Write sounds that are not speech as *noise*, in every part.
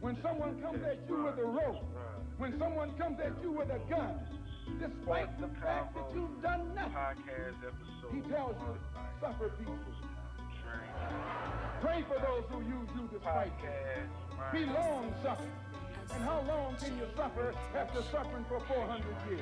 When someone comes at you with a rope, when someone comes at you with a gun, despite the fact that you've done nothing, he tells you, suffer people. Pray for those who use you despite you. Be long suffering. And how long can you suffer after suffering for 400 years?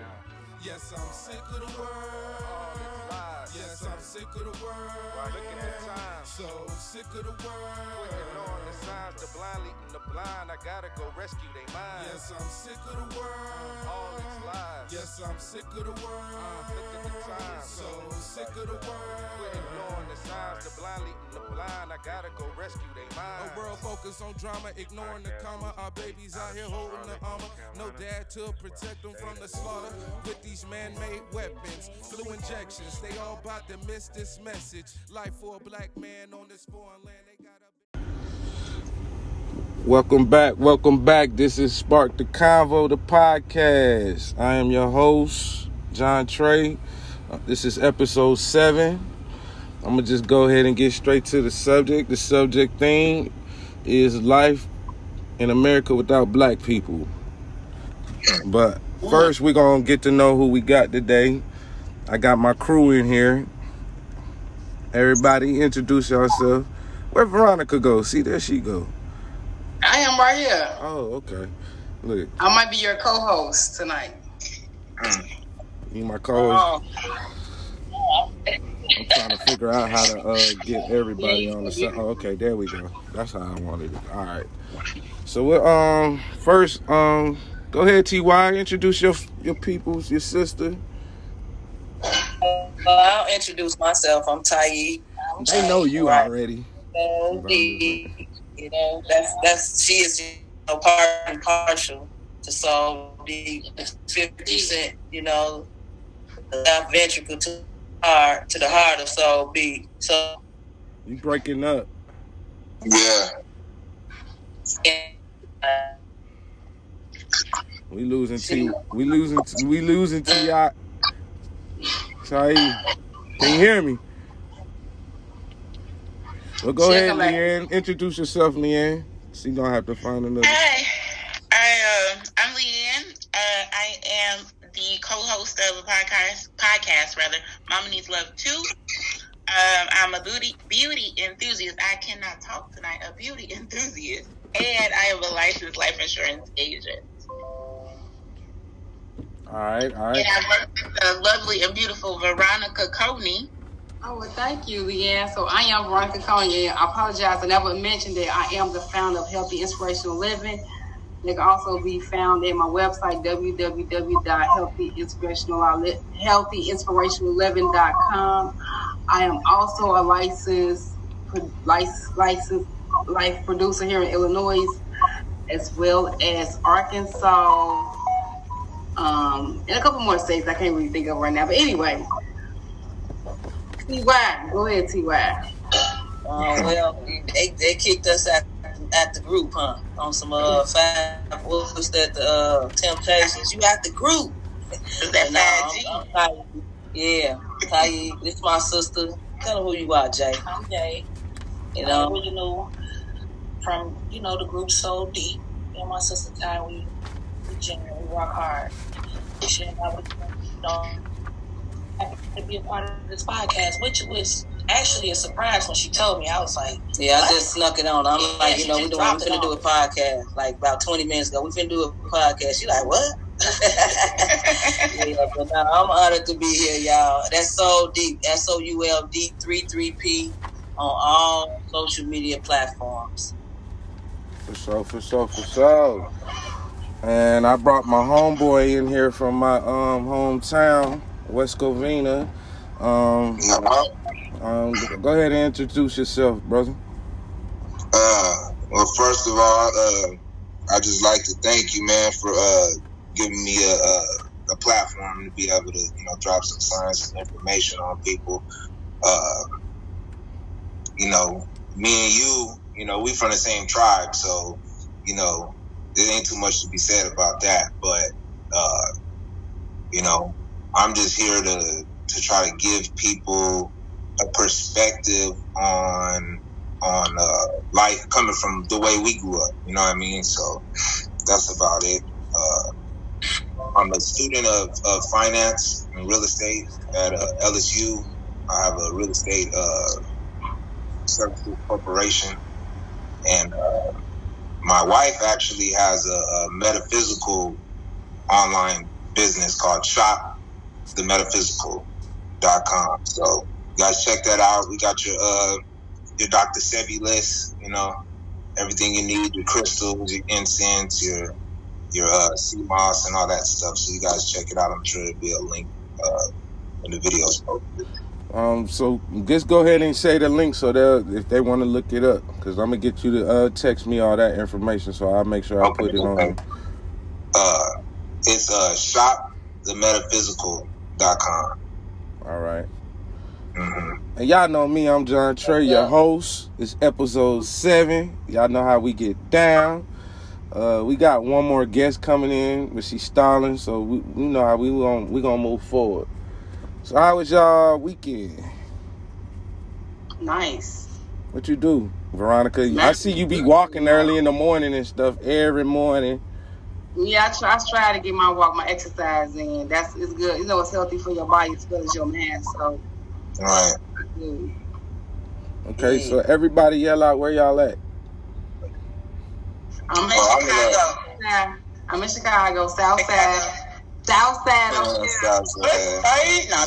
Yes, I'm sick of the world. All these lies. Yes, I'm sick of the world. Look at the time. So sick of the world. Ignoring the signs, the blind leading the blind. I gotta go rescue they minds. Yes, I'm sick of the world. All its lies. Yes, I'm sick of the world. Look at the time. So sick of the Quit world. ignoring the signs, the blind leading the blind. I gotta go rescue they minds. A world focused on drama, ignoring the comma. Our babies out here holding the armor. No dad to protect them from the slaughter. With these man-made weapons, flu injections, they all about to miss this message. Life for a black man on this foreign land. Welcome back, welcome back. This is Spark the Convo, the podcast. I am your host, JonTre. Uh, This is episode seven. I'm gonna just go ahead and get straight to the subject. The subject thing is life in America without black people. But first, we're gonna get to know who we got today. I got my crew in here. Everybody, introduce yourself. Where Veronica go? See, there she go. I am right here. Oh, okay. Look, I might be your co-host tonight. you my co-host. Oh, I'm trying to figure out how to uh, get everybody on the side. Oh, okay, there we go. That's how I wanted it. All right. So, what, um, first, um, go ahead, Ty. Introduce your your peoples, your sister. Well, I'll introduce myself. I'm Ty. I'm They know you Right. already. So, the- You know, that's that's she is you know, part and partial to solve the fifty percent. You know, the left ventricle to the heart to the heart of soul B. So, You breaking up. Yeah. and, uh, We losing T. We losing. We losing Ti. Ty. Can you hear me? Well, go ahead. Lee Ann. Introduce yourself, Lee Ann. She gonna have to find another. Hi, I, uh, I'm Lee Ann. Uh, I am the co-host of a podcast, podcast rather. Mama Needs Love Too. Um, I'm a beauty beauty enthusiast. I cannot talk tonight. A beauty *laughs* enthusiast, and I am a licensed life insurance agent. All right, all And. I work with the lovely and beautiful Veronica Coney. Oh, well, thank you, Lee Ann. So I am Veronica Coney. I apologize. I never mentioned that I am the founder of Healthy Inspirational Living. They can also be found at my website, www.healthyinspirational.healthyinspirationalliving.com. I am also a licensed, licensed, licensed life producer here in Illinois, as well as Arkansas, um, and a couple more states I can't really think of right now. But anyway, Ty, go ahead, Ty. uh, well, they, they kicked us at at the group, huh? On some uh five what was that the uh Temptations? You at the group? Is that No, five G? I'm, I'm Yeah, Ty. This my sister. Tell her who you are, Jay. I'm Jay. You I'm know, from, you know, the group Soul Deep. And my sister Ty, we, we genuinely work hard. She I would, you know, to be a part of this podcast, which was actually a surprise when she told me. I was like, yeah, I just snuck it on. I'm Yeah, like, you know, we just doing, we dropped it finna do a podcast like about 20 minutes ago. We finna do a podcast. She like, what? *laughs* yeah, but no, I'm honored to be here, y'all. That's so deep. S O U L D 33P on all social media platforms. For sure, for sure, for sure. And I brought my homeboy in here from my um hometown, West Covina. Um, um, go ahead and introduce yourself, brother. Uh, well, first of all, uh, I just like to thank you, man, for uh, giving me a, a, a platform to be able to, you know, drop some science and information on people. Uh, you know, me and you, you know, we from the same tribe, so you know, there ain't too much to be said about that. But uh, you know, I'm just here to to try to give people a perspective on on uh, life coming from the way we grew up. You know what I mean? So that's about it. Uh, I'm a student of, of finance and real estate at uh, LSU. I have a real estate uh, services corporation, and uh, my wife actually has a, a, metaphysical online business called Shop the Metaphysical.com. So you guys check that out. We got your uh, your Dr. Sebi list. You know everything you need: your crystals, your incense, your your uh, sea moss, and all that stuff. So you guys check it out. I'm sure there'll be a link uh, in the videos posted. Um, so just go ahead and say the link so they if they want to look it up, because I'm gonna get you to uh, text me all that information, so I'll make sure I okay, put it okay. on. Uh, it's uh shopthemetaphysical.com. All right. Mm-hmm. And y'all know me, I'm JonTre, your host. It's episode seven. Y'all know how we get down. Uh, we got one more guest coming in, but she's stalling, so we, we know how we gonna we gonna move forward. So how was y'all weekend? Nice. What you do, Veronica? Nice. I see you be walking early in the morning and stuff every morning. Yeah, I try, I try to get my walk, my exercise in. That's it's good. You know, it's healthy for your body as well as your mind. So, all right. Okay, yeah. so everybody yell out where y'all at. I'm in oh, Chicago. I'm in Chicago, South Side. Southside. Uh, Southside. Right? No,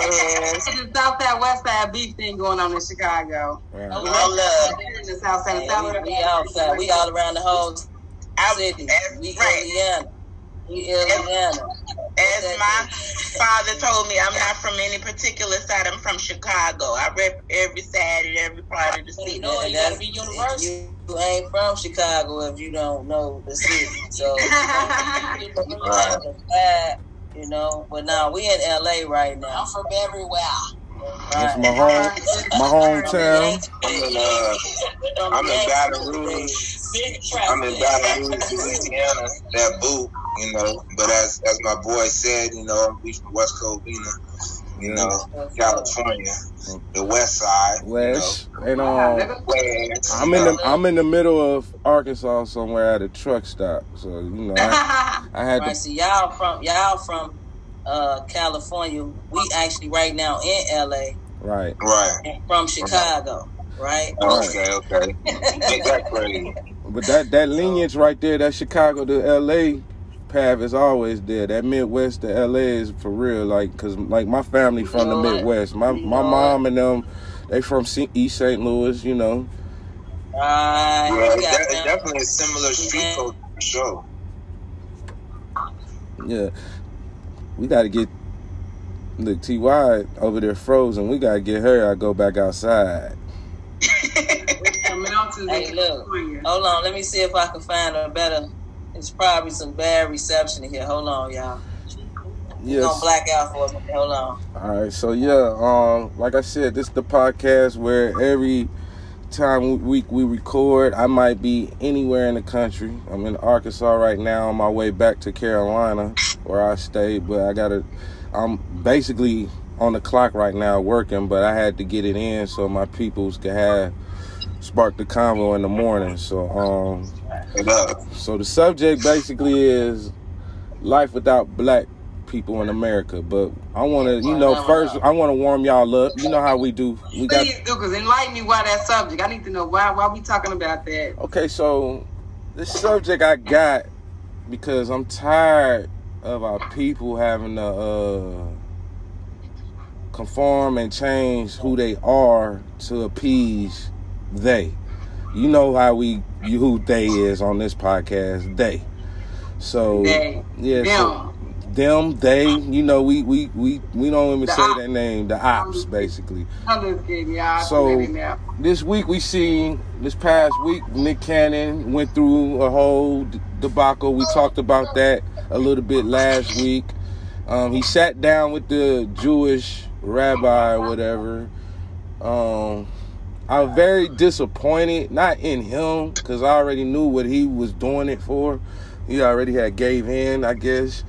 it's the Southside West Side *laughs* beef thing going on in Chicago. Yeah. Oh, love. The Southside. Yeah, we, we outside. We all around the whole city. We right. Indiana. We Indiana. As my father told me, I'm not from any particular side. I'm from Chicago. I rep every side and every part of the city. You know, you gotta be universal you ain't from Chicago if you don't know the city. So you know, *laughs* but now we in LA right now. I'm from everywhere. That's my home, my hometown. I'm in, uh, I'm in Baton Rouge. I'm in Baton Rouge, Louisiana. That boot, you know. But as as my boy said, you know, we from West Covina you know, California, the west side. West. You know, and um, I'm in the I'm in the middle of Arkansas somewhere at a truck stop. So, you know, I, *laughs* I had right, to so y'all from y'all from uh, California. We actually right now in LA. Right. Right. From Chicago. Right. Okay, okay. Make that crazy. But that that lineage right there, that Chicago to LA path is always there. That Midwest to LA is for real. Like, cause like my family from the Midwest. My my mom and them, they from East St. Louis. You know. Uh, yeah, it's definitely a similar street code for sure. Yeah, we got to get look Ty over there frozen. We got to get her. I go back outside. hey, look, hold on. Let me see if I can find a better it's probably some bad reception in here. Hold on, y'all. Yes. Gonna black out for me. Hold on. All right. So yeah, um, like I said, this is the podcast where every time we we record, I might be anywhere in the country. I'm in Arkansas right now on my way back to Carolina, where I stay. But I gotta, I'm basically on the clock right now working, but I had to get it in so my peoples could have spark the convo in the morning. So um, so the subject basically is life without black people in America. But I want to, you know, first I want to warm y'all up. You know how we do. We got Please do, cause enlighten me why that subject. I need to know why why we talking about that. Okay, so this subject I got because I'm tired of our people having to uh, conform and change who they are to appease they. You know how we you who they is on this podcast. They. So they. yeah. So them, they, you know, we we we, we don't even the say ops. that name, the ops, basically. Kidding. So this week we seen this past week Nick Cannon went through a whole debacle. We talked about that a little bit last week. Um, he sat down with the Jewish rabbi or whatever. Um, I'm very disappointed, not in him, because I already knew what he was doing it for. He already had gave in, I guess.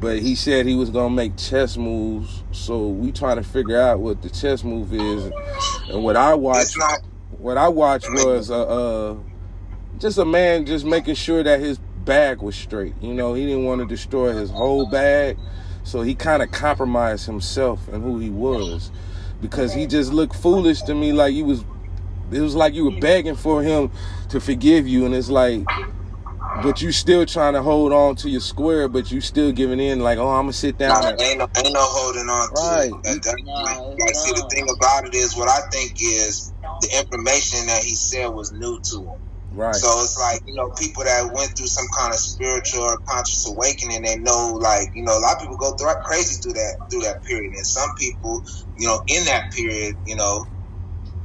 But he said he was gonna make chess moves, so we trying to figure out what the chess move is. And what I watch, not what I watched was uh, uh, just a man just making sure that his bag was straight. You know, he didn't want to destroy his whole bag, so he kind of compromised himself and who he was because he just looked foolish to me. Like he was, it was like you were begging for him to forgive you, and it's like but you still trying to hold on to your square, but you still giving in like, oh, I'm gonna sit down. No, ain't, no, ain't no holding on right. to it. That, that, no, like, see, the thing about it is, what I think is the information that he said was new to him. Right. So it's like you know people that went through some kind of spiritual or conscious awakening. They know, like you know, a lot of people go through crazy through that through that period, and some people, you know, in that period, you know,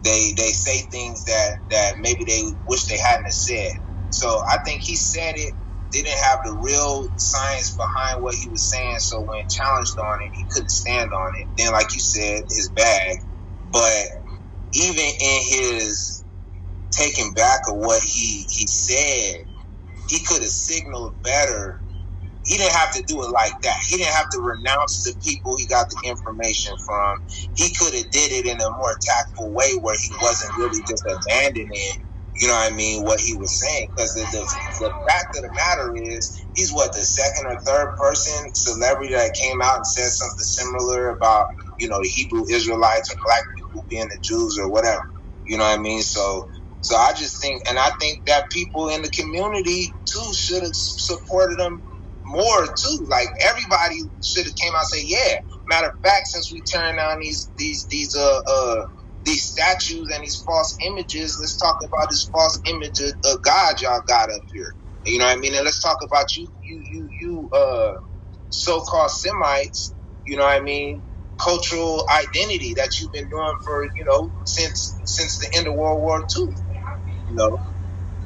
they they say things that that maybe they wish they hadn't said. So I think he said it, didn't have the real science behind what he was saying. So when challenged on it, he couldn't stand on it. Then, like you said, his bag. But even in his taking back of what he he said, he could have signaled better. He didn't have to do it like that. He didn't have to renounce the people he got the information from. He could have did it in a more tactful way where he wasn't really just abandoning you know what I mean, what he was saying. Because the, the, the fact of the matter is, he's what, the second or third person, celebrity that came out and said something similar about, you know, the Hebrew Israelites or black people being the Jews or whatever. You know what I mean? So, so I just think, and I think that people in the community too should have supported him more too. Like everybody should have came out and say, yeah. Matter of fact, since we turned down these these these uh uh these statues and these false images. Let's talk about this false image of, of God y'all got up here. You know what I mean? And let's talk about you, you, you, you, uh, so-called Semites. You know what I mean? Cultural identity that you've been doing for you know since since the end of World War II. You know,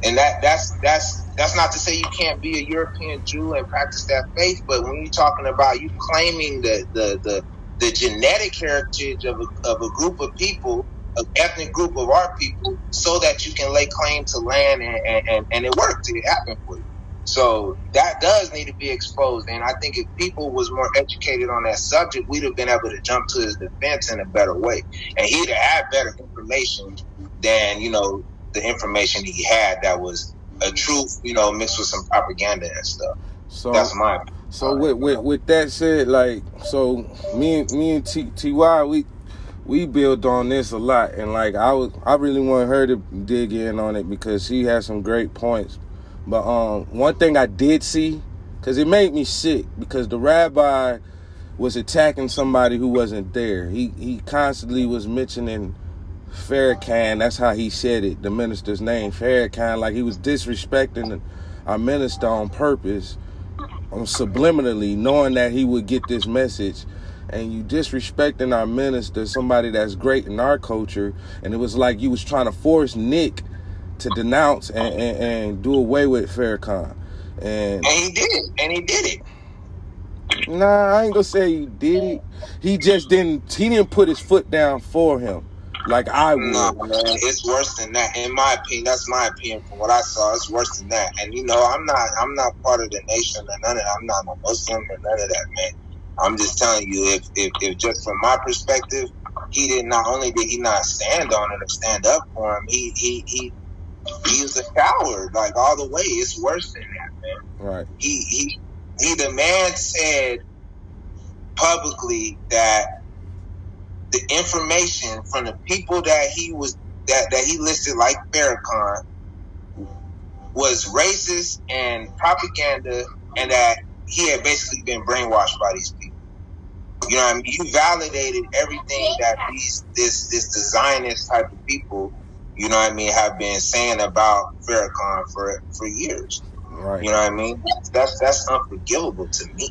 and that that's that's that's not to say you can't be a European Jew and practice that faith, but when you're talking about you claiming the the the the genetic heritage of a, of a group of people, an ethnic group of our people, so that you can lay claim to land and, and, and it worked. It happened for you. So that does need to be exposed. And I think if people was more educated on that subject, we'd have been able to jump to his defense in a better way. And he'd have had better information than, you know, the information he had that was a truth, you know, mixed with some propaganda and stuff. So that's my opinion. So with, with with that said, like so me and me and T, Ty we we build on this a lot and like I was I really want her to dig in on it because she has some great points. But um one thing I did see cuz it made me sick because the rabbi was attacking somebody who wasn't there. He he constantly was mentioning Farrakhan, that's how he said it, the minister's name, Farrakhan, like he was disrespecting our minister on purpose on subliminally knowing that he would get this message and you disrespecting our minister, somebody that's great in our culture, and it was like you was trying to force Nick to denounce and, and, and do away with Farrakhan. And, and he did it. And he did it. Nah, I ain't gonna say he did it. He just didn't he didn't put his foot down for him like I would. No, man, it's worse than that. In my opinion, that's my opinion from what I saw. It's worse than that. And you know, I'm not, I'm not part of the nation or none of that. I'm not a Muslim or none of that, man. I'm just telling you, if, if, if just from my perspective, he did not only did he not stand on it or stand up for him, he he he he was a coward, like all the way. It's worse than that, man. Right. He he he. The man said publicly that the information from the people that he was that, that he listed like Farrakhan was racist and propaganda and that he had basically been brainwashed by these people. You know what I mean? You validated everything that these this this Zionist type of people, you know what I mean, have been saying about Farrakhan for for years. Right. You know what I mean? That's that's unforgivable to me.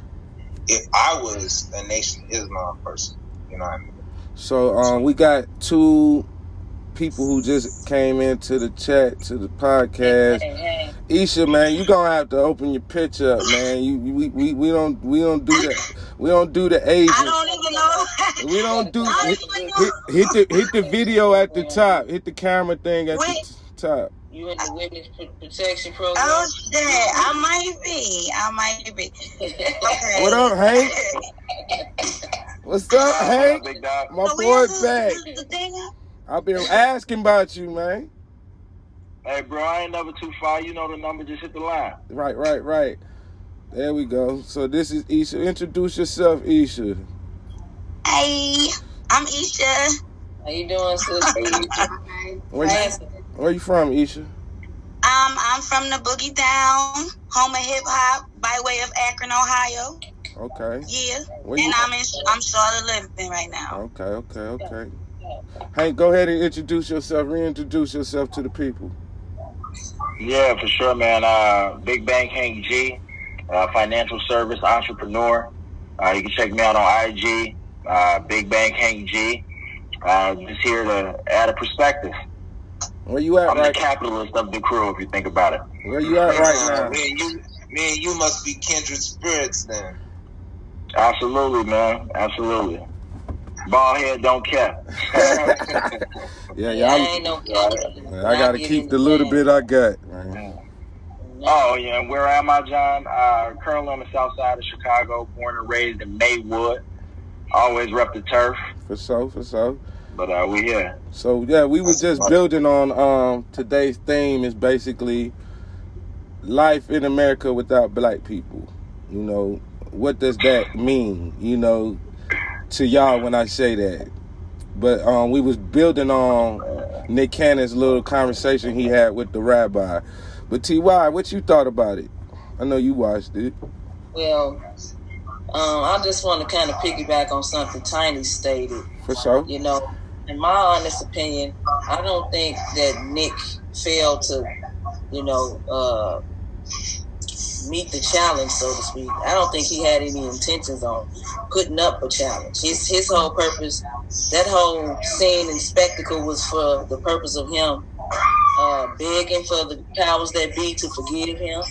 If I was a Nation Islam person, you know what I mean? So um, we got two people who just came into the chat to the podcast. Isha, man, you gonna have to open your pitch up, man. You we, we, we don't we don't do that. We don't do the Asian. I don't even know. *laughs* We don't do hit, hit, hit, the hit the video at the top. Hit the camera thing at Wait. the top. You in the witness protection program? Oh shit! I might be. I might be. *laughs* Okay. What up, Hank? *laughs* What's up, Hank? My boy back. The, the thing, I've been asking about you, man. Hey, bro, I ain't never too far. You know the number. Just hit the line. Right, right, right. There we go. So this is Isha. Introduce yourself, Isha. Hey, I'm Isha. How you doing, sister? *laughs* Where you, where you from, Isha? Um, I'm from the Boogie Down, home of hip hop, by way of Akron, Ohio. Okay. Yeah, Where and I'm in I'm Charlotte living right now. Okay, okay, okay. Hey, go ahead and introduce yourself. Reintroduce yourself to the people. Yeah, for sure, man. Uh, Big Bank Hank G, uh, financial service entrepreneur. Uh, you can check me out on IG, uh, Big Bank Hank G. Uh, just here to add a perspective. Where you at I'm the right? capitalist of the crew, if you think about it. Where you at right now? Me and you, me and you must be kindred spirits then. Absolutely, man. Absolutely. Ball head *laughs* don't care. Yeah, I yeah. ain't no I, I gotta keep the little bit I got, man. Oh yeah, where am I, John? Uh, currently on the south side of Chicago, born and raised in Maywood. Always rep the turf, For so, for so. but uh, we here. So yeah, we were just building on um today's theme is basically life in America without black people. You know, what does that mean? You know, to y'all when I say that. But um we was building on Nick Cannon's little conversation he had with the rabbi. But TY, what you thought about it? I know you watched it. Well, um, I just want to kind of piggyback on something Tiny stated. For sure. You know, in my honest opinion, I don't think that Nick failed to, you know, uh, meet the challenge, so to speak. I don't think he had any intentions on putting up a challenge. His his whole purpose, that whole scene and spectacle was for the purpose of him uh, begging for the powers that be to forgive him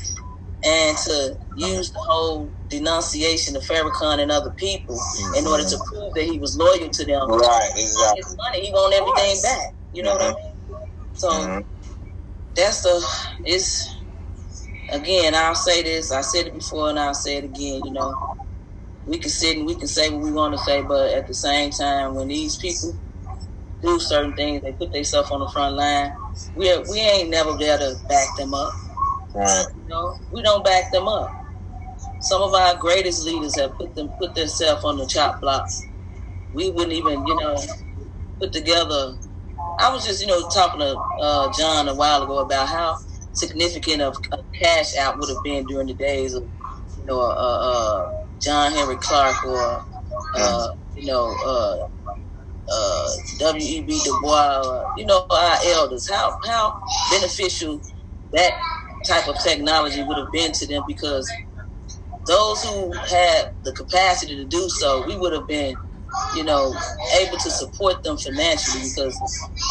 and to use the whole denunciation of Farrakhan and other people in order to prove that he was loyal to them. Right, exactly. His money, he want everything back. You know what I mean? So that's the it's again. I'll say this. I said it before, and I'll say it again. You know, we can sit and we can say what we want to say, but at the same time, when these people do certain things, they put themselves on the front line. We are, we ain't never there to back them up. Right. You know, we don't back them up. Some of our greatest leaders have put them put themselves on the chop block. We wouldn't even, you know, put together. I was just, you know, talking to uh, John a while ago about how significant of a cash out would have been during the days of, you know, uh, uh, John Henrik Clarke or, uh, you know, uh, uh, W.E.B. Du Bois, you know, our elders. How how beneficial that type of technology would have been to them because those who had the capacity to do so, we would have been, you know, able to support them financially because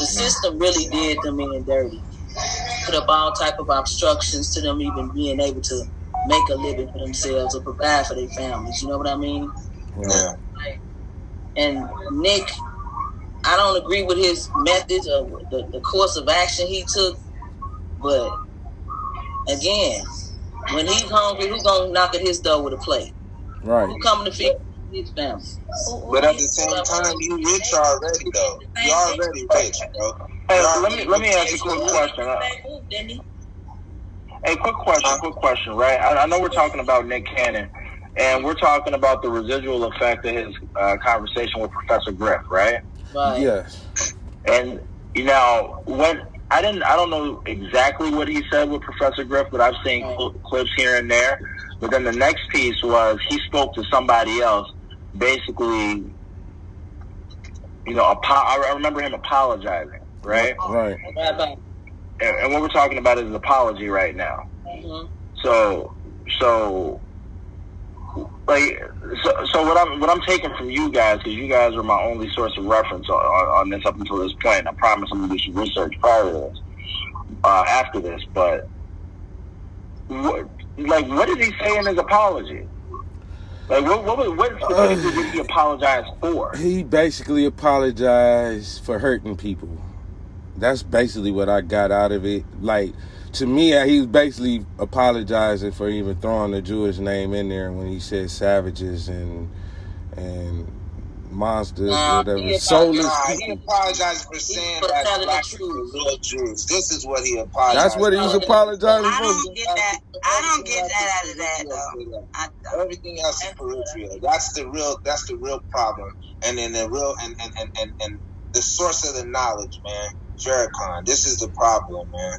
the system really did them in dirty. Put up all type of obstructions to them even being able to make a living for themselves or provide for their families. You know what I mean? Yeah. And Nick, I don't agree with his methods or the, the course of action he took, but again, when he's hungry, who's gonna knock at his door with a plate? Right. Who coming to feed his family? But at the same time, you rich already though. You already rich, bro. Hey, let me let me ask you a quick question. Uh, Hey, quick question, quick question, right? I, I know we're talking about Nick Cannon, and we're talking about the residual effect of his uh, conversation with Professor Griff, right? Right. Yes. And you know, when I didn't, I don't know exactly what he said with Professor Griff, but I've seen cl- clips here and there. But then the next piece was he spoke to somebody else, basically. You know, apo- I remember him apologizing, right? Right. Right, right. And, and what we're talking about is an apology right now. Mhm. So, so, like, so, so what I'm what I'm taking from you guys, because you guys are my only source of reference on, on, on this up until this point. And I promise I'm gonna do some research prior to this, uh, after this. But, what, like, what did he say in his apology? Like, what what was- what specifically did he apologize for? He basically apologized for hurting people. That's basically what I got out of it. Like to me, uh, he was basically apologizing for even throwing the Jewish name in there when he said savages and and monsters, Nah, whatever. he Soulless apologized. He apologized for saying that black people are real Jews. This is what he apologized. That's what he was apologizing I for. don't get that. I don't get that out of that though. Everything else is peripheral. That's the real. That's the real problem. And then the real and and and and, and the source of the knowledge, man. Farrakhan. This is the problem, man.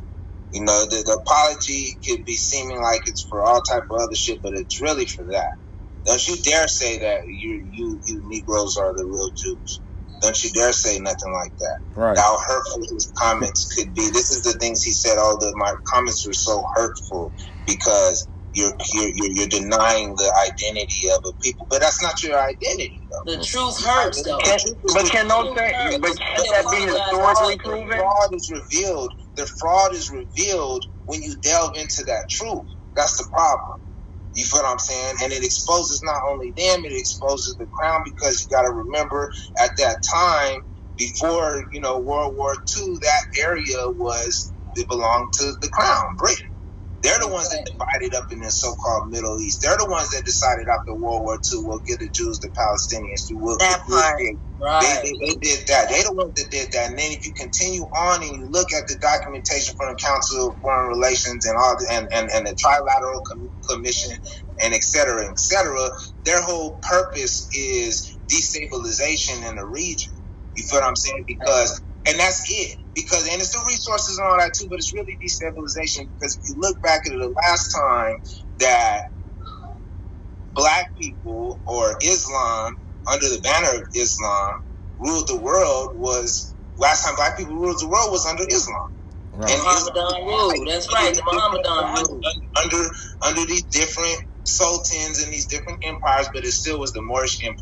You know, the, the apology could be seeming like it's for all type of other shit, but it's really for that. Don't you dare say that you you you Negroes are the real Jews. Don't you dare say nothing like that. Right. How hurtful his comments could be. This is the things he said. Oh, the my comments were so hurtful because you're you're you're, you're denying the identity of a people, but that's not your identity. Though. The truth hurts, though. But can those things, but can that be historically proven? The fraud is revealed. The fraud is revealed when you delve into that truth. That's the problem. You feel what I'm saying? And it exposes not only them, it exposes the crown because you got to remember at that time, before you know World War II, that area was it belonged to the crown, Britain. They're the ones that divided up in the so-called Middle East. They're the ones that decided after World War II, we'll give the Jews, the Palestinians, we will. That part. They, Right. they, they did that. They the ones that did that. And then if you continue on and you look at the documentation from the Council of Foreign Relations and all the, and, and, and the Trilateral Com- Commission and et cetera, et cetera, their whole purpose is destabilization in the region. You feel what I'm saying? Because and that's it. Because and it's the resources and all that too, but it's really destabilization because if you look back at the last time that black people or Islam under the banner of Islam ruled the world was last time black people ruled the world was under Islam. Right. And Mohammedan rule. That's right. The Mohammedan rule. under under these different sultans and these different empires, but it still was the Moorish Empire.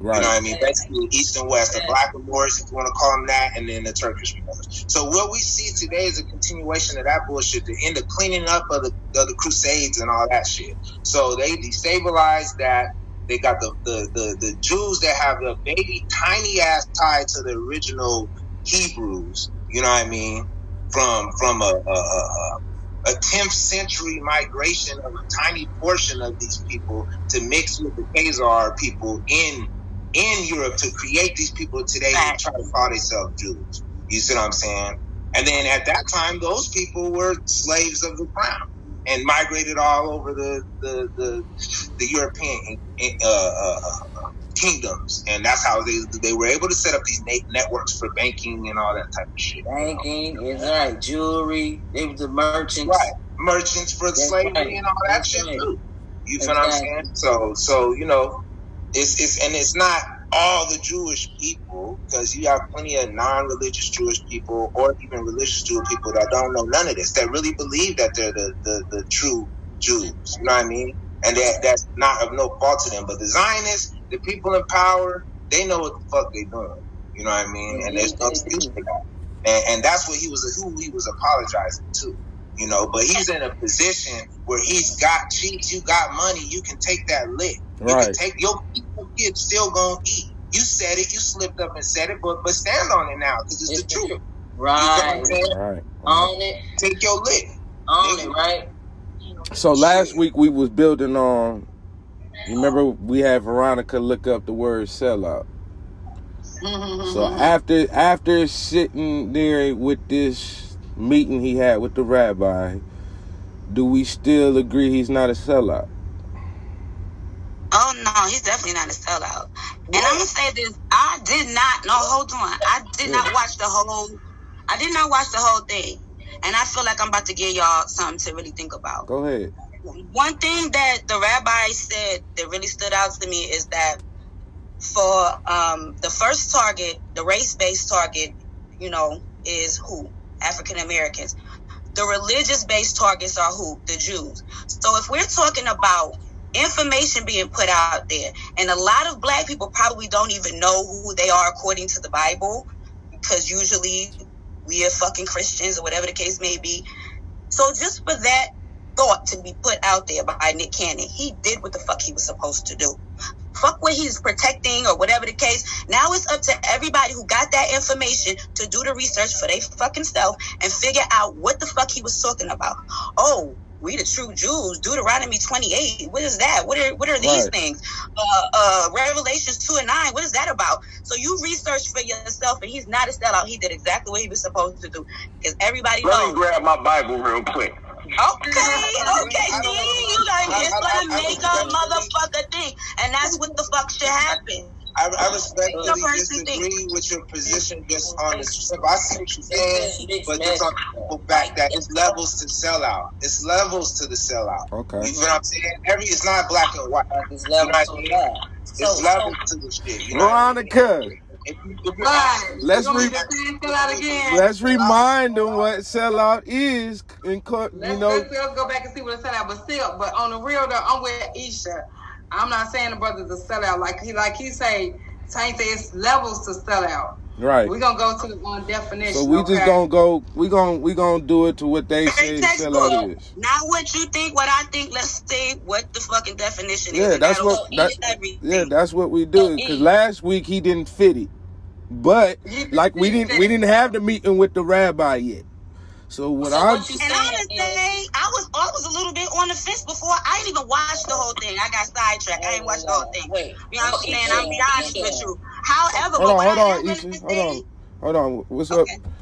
Right. You know what I mean? Basically, East and West, the Black Moors, if you want to call them that, and then the Turkish Moors. So what we see today is a continuation of that bullshit, the end of cleaning up of the, of the Crusades and all that shit. So they destabilized that. They got the, the, the, the Jews that have a baby tiny ass tie to the original Hebrews. You know what I mean? From from a, a, a, a 10th century migration of a tiny portion of these people to mix with the Khazar people in in Europe to create these people today and try to call themselves Jews. You see what I'm saying? And then at that time, those people were slaves of the crown and migrated all over the the the, the European uh, uh, uh, kingdoms, and that's how they they were able to set up these na- networks for banking and all that type of shit. Banking is right. Jewelry. They were the merchants. Right. Merchants for That's slavery right. and all that That's shit right. too. You feel what I'm saying? So so you know, it's it's and it's not all the Jewish people because you have plenty of non-religious Jewish people or even religious Jewish people that don't know none of this that really believe that they're the the, the true Jews. You know what I mean? And that that's not of no fault to them. But the Zionists, the people in power, they know what the fuck they doing. You know what I mean? And there's no mm-hmm. excuse for that. And, and that's what he was who he was apologizing to. You know, but he's in a position where he's got cheeks, you got money, you can take that lick. You can take your your kid's still gonna eat. You said it, you slipped up and said it, but but stand on it now because it's, the truth. You know what I'm Right. saying? Right. Own it. Take your lick. Own it. Right. So last week we was building on. Remember we had Veronica look up the word sellout. So mm-hmm. after after sitting there with this meeting he had with the rabbi, do we still agree he's not a sellout? Oh no, he's definitely not a sellout. And I'm gonna say this: I did not. No, hold on. I did not watch the whole. I did not watch the whole thing, and I feel like I'm about to give y'all something to really think about. Go ahead. One thing that the rabbi said that really stood out to me is that for um, the first target, the race-based target, you know, is who African Americans. The religious-based targets are who the Jews. So if we're talking about information being put out there, and a lot of black people probably don't even know who they are according to the Bible, because usually we are fucking Christians or whatever the case may be. So just for that thought to be put out there by Nick Cannon, he did what the fuck he was supposed to do. Fuck what he's protecting or whatever the case. Now it's up to everybody who got that information to do the research for their fucking self and figure out what the fuck he was talking about. Oh, we the true Jews. Deuteronomy 28. What is that? What are what are these right. things? Uh, uh, Revelations 2 and 9. What is that about? So you research for yourself, and he's not a sellout. He did exactly what he was supposed to do. Because everybody Let knows. me grab my Bible real quick. Okay, okay, see, you guys just gonna make a motherfucker think, and that's what the fuck should happen. I, I respectfully disagree with your position just on this. I see what you're saying, but just on the fact that it's levels to sellout. It's levels to the sellout. Okay. You know what I'm saying? Every it's not black and white. It's levels to that. It's levels to the shit. You know Veronica. Let's re- let's remind them what sellout is. In co- let's, you know, let's, go back and see what a sellout. But still, but on the real though, I'm with Isha. I'm not saying the brothers are sellout. Like he like he say, Tank say it's levels to sellout. Right. We're gonna go to the one definition. So we okay? just gonna go we gonna we gonna do it to what they say sellout is. Not what you think, what I think, let's say what the fucking definition yeah, is. That's what that, yeah, that's what we do. Because last week he didn't fit it. But like we didn't we didn't have the meeting with the rabbi yet. So what so I'm what and I would say I was I was a little bit on the fence before. I didn't even watch the whole thing. I got sidetracked. I didn't watch the whole thing. Wait, you know what I'm saying? I'm be honest with you. However, hold on, hold on, Isha, hold on, hold on. What's okay. up?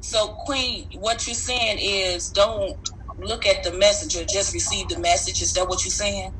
So Queen, what you're saying is don't look at the messenger, just receive the message. Is that what you're saying?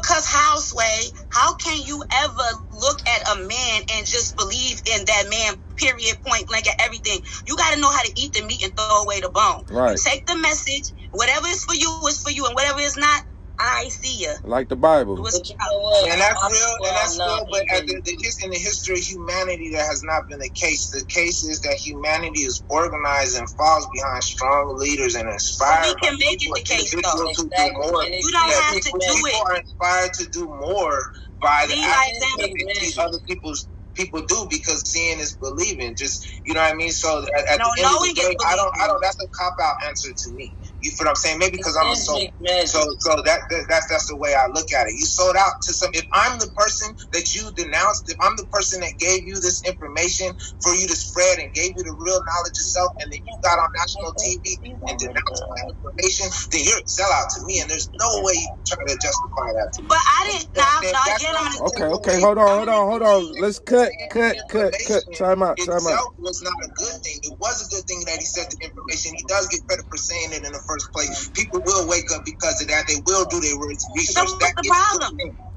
Because Houseway, how can you ever look at a man and just believe in that man, period, point blank at everything? You got to know how to eat the meat and throw away the bone. Right. take the message. Whatever is for you is for you, and whatever is not, I see you. Like the Bible. and that's real, and that's real, but the, the, in the history of humanity, that has not been the case. The case is that humanity is organized and falls behind strong leaders and inspired. So we can make it the case, though. Exactly. more. You don't have to do people it. are inspired to do more by the actions other people's people do because seeing is believing. Just you know what I mean. So at, at no, the end of the day, I don't. I don't. That's a cop out answer to me. You feel what I'm saying? Maybe because I'm a soul. So so that, that, that's that's the way I look at it. You sold out to some. If I'm the person that you denounced, if I'm the person that gave you this information for you to spread and gave you the real knowledge yourself, and then you got on national TV and denounced my information, then you're a sellout to me, and there's no way you try to justify that to me. But I didn't. Now, now again, I'm gonna okay, okay, hold on, hold on, hold on. Let's cut, cut, cut, cut. Time out, time out. was not a good thing. It was a good thing that he said the information. He does get credit for saying it in the first first place. People will wake up because of that. They will do their research. That's the problem.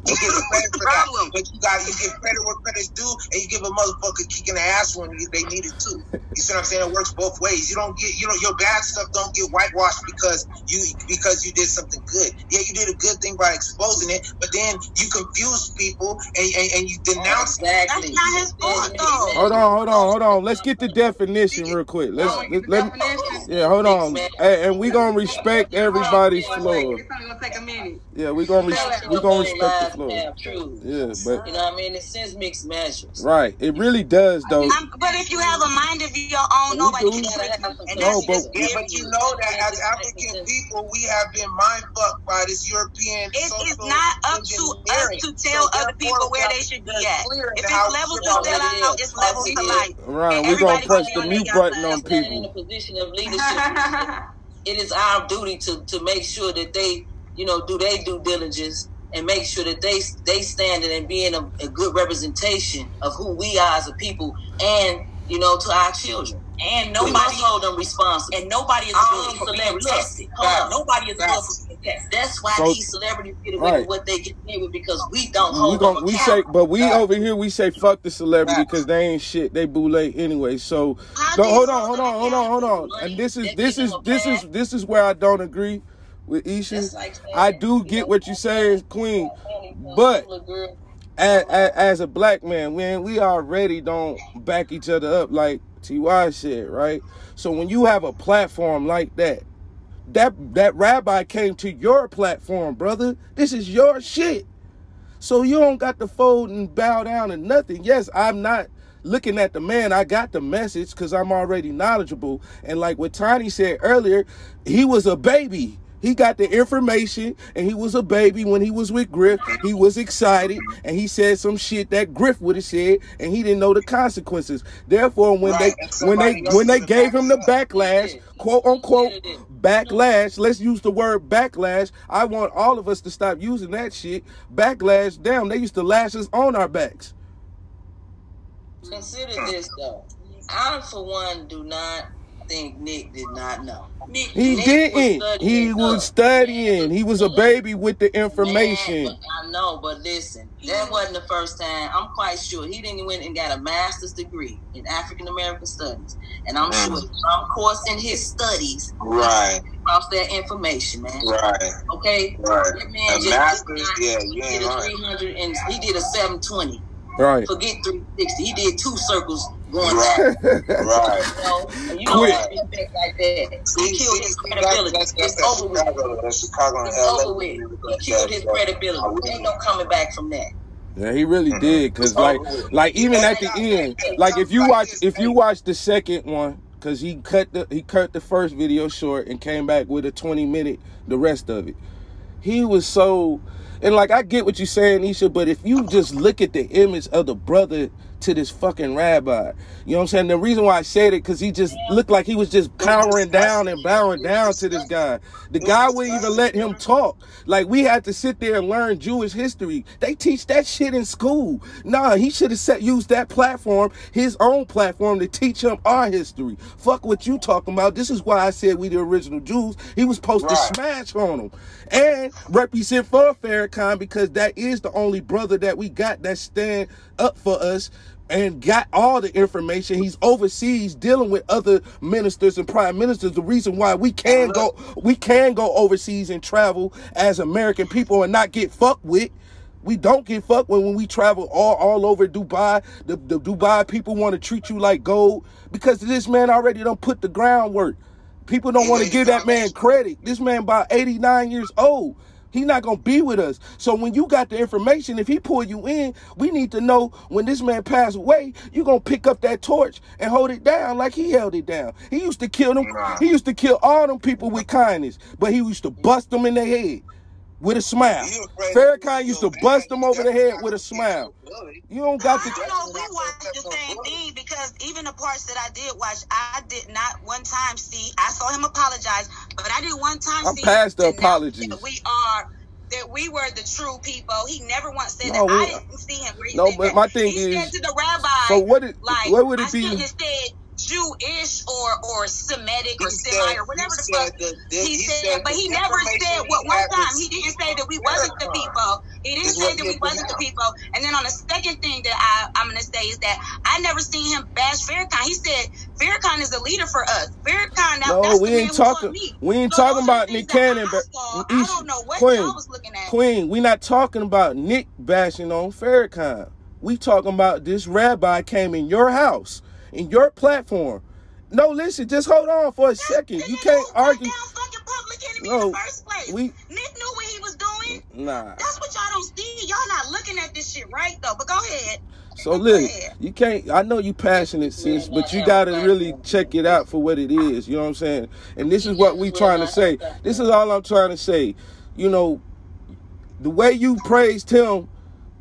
You get credit for that, but you got you give credit where credit's due, and you give a motherfucker kick in the ass when they need it too. You see what I'm saying? It works both ways. You don't get, you know, your bad stuff don't get whitewashed because you because you did something good. Yeah, you did a good thing by exposing it, but then you confuse people and, and, and you denounce. Exactly. That's not his fault, though. Hold on, hold on, hold on. Let's get the definition real quick. Let's let, let, let yeah, hold on. Hey, and we gonna respect everybody's floor. It's gonna take a minute. Yeah, we gonna res- we gonna respect the floor. Yeah, but you know what I mean. It sends mixed messages. Right, it really does though. I'm, but if you have a mind of your own, nobody can trick you. No, but, yeah, but you know that as African people, we have been mind fucked by this European. It is not up to us to tell so other people where they should be at. If it's levels to sell out, it's levels to life. Right, we're gonna press the mute button on people. In a position of leadership, it is our duty to to make sure that they, you know, do their due diligence and make sure that they they standing and being a, a, good representation of who we are as a people and you know to our children. And nobody hold them responsible. And nobody is good for being tested. Hold Nobody is good for being tested. That's why so, these celebrities get away right. with what they get away with because we don't hold we gon' them We say, but we over here we say fuck the celebrity because they ain't shit. They boule anyway. So, so hold on, hold on, hold on, hold on. And this is this is this is this is where I don't agree with Isha. Like I do get what you're saying, Queen, but as, as, a black man, man, we already don't back each other up like Ty said, right? So when you have a platform like that, that that rabbi came to your platform, brother. This is your shit. So you don't got to fold and bow down and nothing. Yes, I'm not looking at the man. I got the message because I'm already knowledgeable. And like what Tiny said earlier, he was a baby. He got the information and he was a baby when he was with Griff. He was excited and he said some shit that Griff would have said and he didn't know the consequences. Therefore, when right. they when they when they gave him the backlash, quote unquote backlash. Let's use the word backlash. I want all of us to stop using that shit. Backlash. Damn, they used to lash us on our backs. Consider this though. I, for one, do not think Nick did not know. Nick, he Nick didn't. Was he was studying. He was a baby with the information. Man, I know, but listen, that wasn't the first time. I'm quite sure he didn't went and got a master's degree in African American studies, and I'm mm. sure some course in his studies, right, across that information, man. Right. Okay. Right. That man a just master's, yeah, he did a right. 300 and he did a 720. Right. Forget 360. He did two circles going Right. right. *laughs* You know, you Quit. don't have respect like that. See, He killed see, his credibility. That's, that's, it's that's over with. That's Chicago and It's LA. over with. He killed his credibility. Ain't no coming back from that. Yeah, he really Mm-hmm. did. Cause like, like even at the end, like if you watch, if you watch the second one, cause he cut the he cut the first video short and came back with a twenty minute, the rest of it. He was so, and like I get what you're saying, Isha, but if you just look at the image of the brother to this fucking rabbi, you know what I'm saying? The reason why I said it, cause he just looked like he was just powering down and bowing down to this guy. The guy wouldn't even let him talk. Like we had to sit there and learn Jewish history. They teach that shit in school. Nah, he should have used that platform, his own platform, to teach him our history. Fuck what you talking about. This is why I said we the original Jews. He was supposed to smash on them and represent for Farrakhan because that is the only brother that we got that stand up for us and got all the information. He's overseas dealing with other ministers and prime ministers. The reason why we can go we can go overseas and travel as American people and not get fucked with. We don't get fucked when, when we travel all, all over Dubai. The, the Dubai people want to treat you like gold because this man already don't put the groundwork. People don't want to give that man credit. This man about 89 years old. He not gonna be with us. So when you got the information, if he pull you in, we need to know when this man passed away, you're gonna pick up that torch and hold it down like he held it down. He used to kill them. He used to kill all them people with kindness, but he used to bust them in the head with a smile. Farrakhan used to bust them over the head with a smile. You don't got I to. don't know we watched the same thing because even the parts that I did watch, I did not one time see. I saw him apologize, but I didn't one time I'm see. past the him denounce apologies. That we are. That we were the true people. He never once said No, that. I we- didn't see him. read No, that. but my thing he is- said to the rabbi. So what it- Like, what would it I be- said Jewish or or Semitic or He Semite said- or whatever he the fuck said that- that- he, he said, said but he never said he what one time he didn't say that we wasn't the people. He didn't say that we wasn't the people. And then on the second thing that I, I'm gonna say is that I never seen him bash Farrakhan. He said Farrakhan is a leader for us. Farrakhan, that, No, that's we the ain't man who taught talking. We ain't So talking about Nick things that Cannon, I but saw. I don't know what Queen, y'all was looking at. Queen, we not talking about Nick bashing on Farrakhan. We talking about this rabbi came in your house, in your platform. No, listen, just hold on for a second. You can't argue. Down fucking public enemy No, in the first place. we- Nick knew what he was doing. Nah. That's what y'all don't see. Y'all not looking at this shit right though. But go ahead. So look, you can't. I know you passionate, sis, but you gotta really check it out for what it is. You know what I'm saying? And this is what we trying to say. This is all I'm trying to say. You know, the way you praised him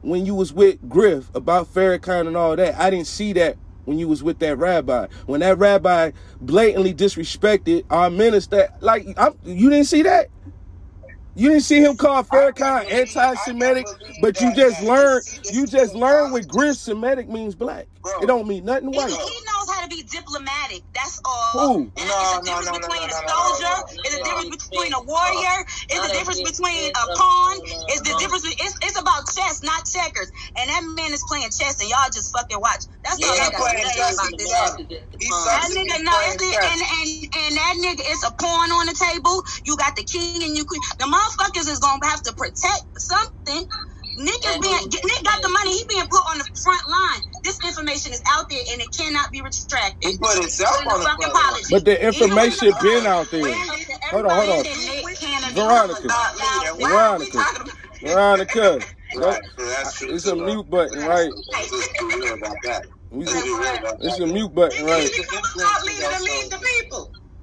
when you was with Griff about Farrakhan and all that, I didn't see that when you was with that rabbi. When that rabbi blatantly disrespected our minister, like I'm, you didn't see that. You didn't see him call Farrakhan anti-Semitic, but you just learned. You just learned what Griff Semitic means black. It don't mean nothing He, white. he knows how to be diplomatic. That's all. Who? And it's a difference between a soldier. It's a difference between a warrior. It's a difference between a pawn. It's the difference. It's, it's about chess, not checkers. And that man is playing chess, and y'all just fucking watch. That's all I Yeah, got to say chess about this. tough. shit. He's That nigga, at no, it's the, and, and and that nigga is a pawn on the table. You got the king and you queen. The motherfuckers is gonna have to protect something. Nick is being Nick got the money. He being put on the front line. This information is out there and it cannot be retracted. He put himself Put in on the fucking front line. But the information been out there. Hold on, hold on. everybody said Nick Cannon Veronica. was out loud, why are we Veronica. Veronica. *laughs* Right. It's a mute button, right? Let's just be real about that. We- Let's be real about It's a mute button, right?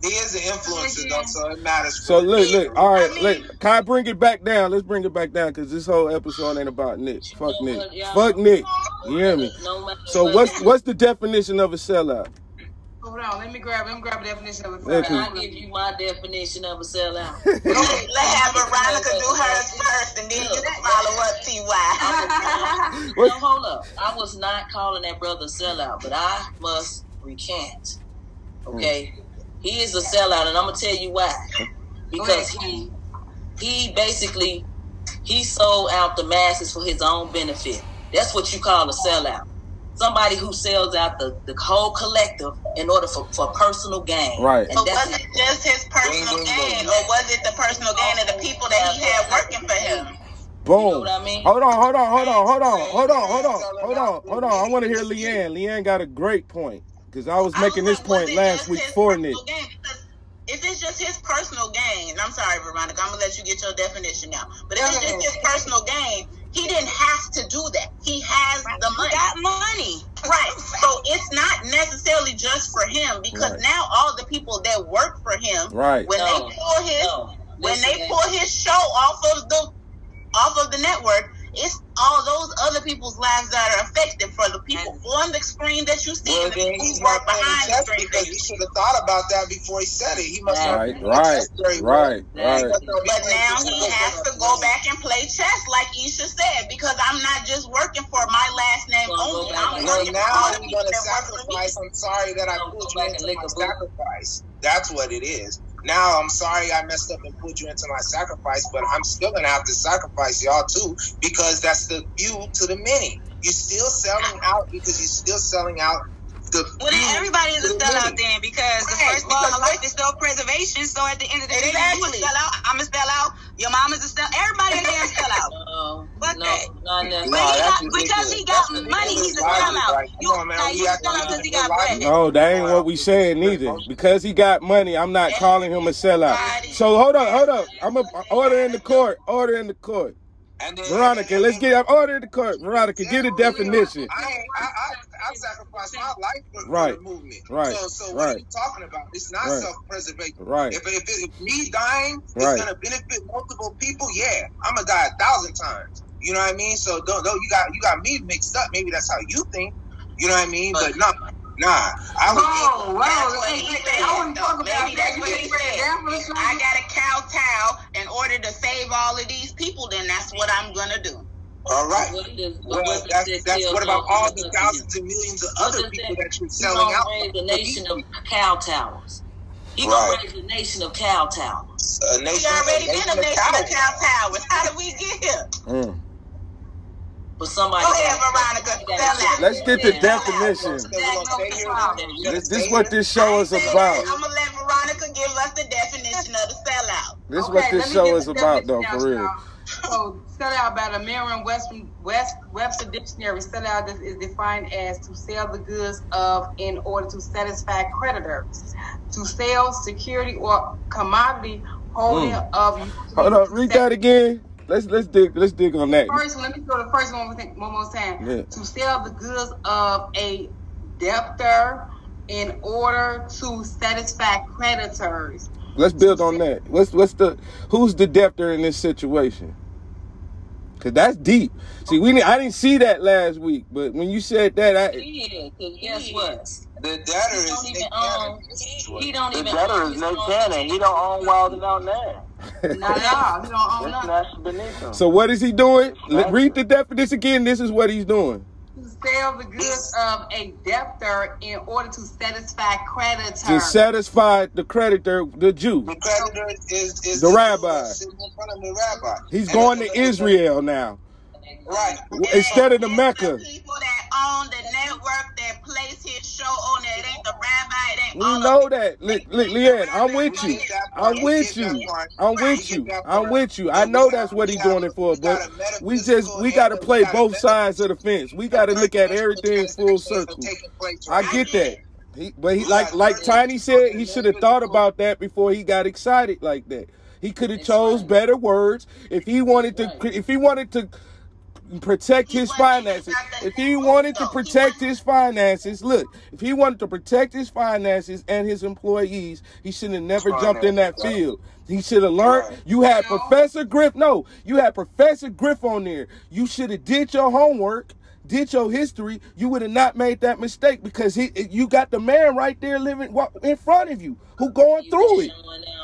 He's an Stop influencer, leading though, to lead so the people. he is an influencer, though, so it matters. So for look, him. look. All right, look. Can I bring it back down? Let's bring it back down because this whole episode ain't about Nick. Fuck Nick. what. Fuck Nick. You hear me? No So what what's what's the definition of a sellout? Hold on, let me grab let me grab a definition of a Can sellout. I give you my definition of a sellout? *laughs* Let's have Veronica do hers *laughs* first, and then you can follow up. Ty. *laughs* no, hold up. I was not calling that brother a sellout, but I must recant. Mm. Okay, he is a sellout, and I'm gonna tell you why. Because he he basically he sold out the masses for his own benefit. That's what you call a sellout. Somebody who sells out the, the whole collective in order for, for personal gain. Right. And So that's was it just his personal gain, or was it the personal gain of the people that he had working for him? Boom. what I mean? Hold on, hold on, hold on, hold on, hold on, hold on, hold on, hold on. I want to hear Lee Ann. Leanne got a great point because I was making this point last week for Nick. Personal gain, because If it's just his personal gain, I'm sorry, Veronica, I'm gonna let you get your definition now. But if it's just his personal gain, he didn't have to do that. He has the money. got money. Right. *laughs* So it's not necessarily just for him because Right. now all the people that work for him, Right. when No, they pull his no. when Listen, they pull his show off of the off of the network, it's all those other people's lives that are affected for the people on the screen that you see Well, and the then people he's who work not paying behind the checks screen. because he should have thought about that before he said it. He must not Right, be right, chess very well. right, right. But now he has to go back and play chess, like Isha said, because I'm not just working for my last name Well, only. go I'm. Well, working for all the I'm people gonna that work for me. sacrifice. I'm sorry that I Go put you back and into my a sacrifice. That's what it is. Now I'm sorry I messed up and put you into my sacrifice, but I'm still gonna have to sacrifice y'all too because that's the few to the many. You're still selling out because you're still selling out the. Well, then everybody is a the sellout then because the Right, first law because of life is self-preservation. So at the end of the day, you a sellout. I'm a sellout. Your mom is a sellout. Everybody a damn sellout. *laughs* No, Fuck no, that. not But. No, got, because he got That's money, he's a sellout. Like, You, come on, man, nah, we you a sellout because he got bread. No, that ain't what we saying either. Because he got money, I'm not calling him a sellout. So hold up, hold up. I'm a order in the court. Order in the court. And then- Veronica, let's get I'm order the court. Veronica, get a definition. I, I, I, I sacrificed my life for, Right. for the movement. Right. So, so what are Right. you talking about? It's not Right. self-preservation. Right. If, if, if me dying is Right. gonna benefit multiple people, yeah, I'm gonna die a thousand times. You know what I mean? So don't, don't you got you got me mixed up. Maybe that's how you think. You know what I mean? But, nah, nah. I was. Whoa, whoa, That's what hey, he hey, said. I want to talk about Maybe that. that's what he said said. that was If I got to kowtow in order to save all of these people, then that's what I'm gonna do. All right. What Well, what that's, that's what about all the thousands and millions of other people that- that you're He selling gonna out? raise a nation of cow towers. He Right. gonna raise a nation of cow towers. A We already a been a nation of nation cow towers. How did we get here? Mm. But somebody. Go ahead, Veronica. Let's get the definition. So we're gonna stay here. We're gonna This, is what this show is about. I'm gonna let Veronica give us the definition of the sellout. This Okay, what this show is about, though, for real. So, sell out by the Merriam-Webster West, Webster Dictionary. Sell out is, is defined as to sell the goods of in order to satisfy creditors, to sell security or commodity holding Mm. of. Hold on, read that again. Let's let's dig let's dig on that. First, let me go to the first one more thing- one more time. Yeah. To sell the goods of a debtor in order to satisfy creditors. Let's build on that. What's what's the who's the debtor in this situation? Cause that's deep. See, we didn't- I didn't see that last week, but when you said that, I, Yeah, because guess what? The debtor He is don't even Nick own. Cannon. He don't The debtor is his Nick Cannon. He don't own Wild and Out now. Not at all. You don't own nothing. beneath him. so what is he doing? Let, read the definition again. This is what he's doing. To sell the goods of a debtor in order to satisfy creditors. To satisfy the creditor, the Jew. The creditor is, is The Jew rabbi. in front of the rabbi. He's And going to Israel now. Right. Instead of the Mecca. The people that own the network that his show on it. Ain't the rabbi. We know that. Look, look, Lee Ann, I'm with you. I'm with you. I'm with you. I'm with you. I know that's what he's doing it for, but we just we got to play both sides of the fence. We got to look at everything full circle. I get that. He, but he like like Tiny said, he should have thought about that before he got excited like that. He could have chose better words if he wanted to. If he wanted to protect his finances, if he wanted to protect his finances, look, if he wanted to protect his finances and his employees, he should have never jumped in that field. He should have learned. You had Professor Griff. No, you had Professor Griff on there. You should have did your homework did your history, you would have not made that mistake because he, you got the man right there living in front of you who going through it,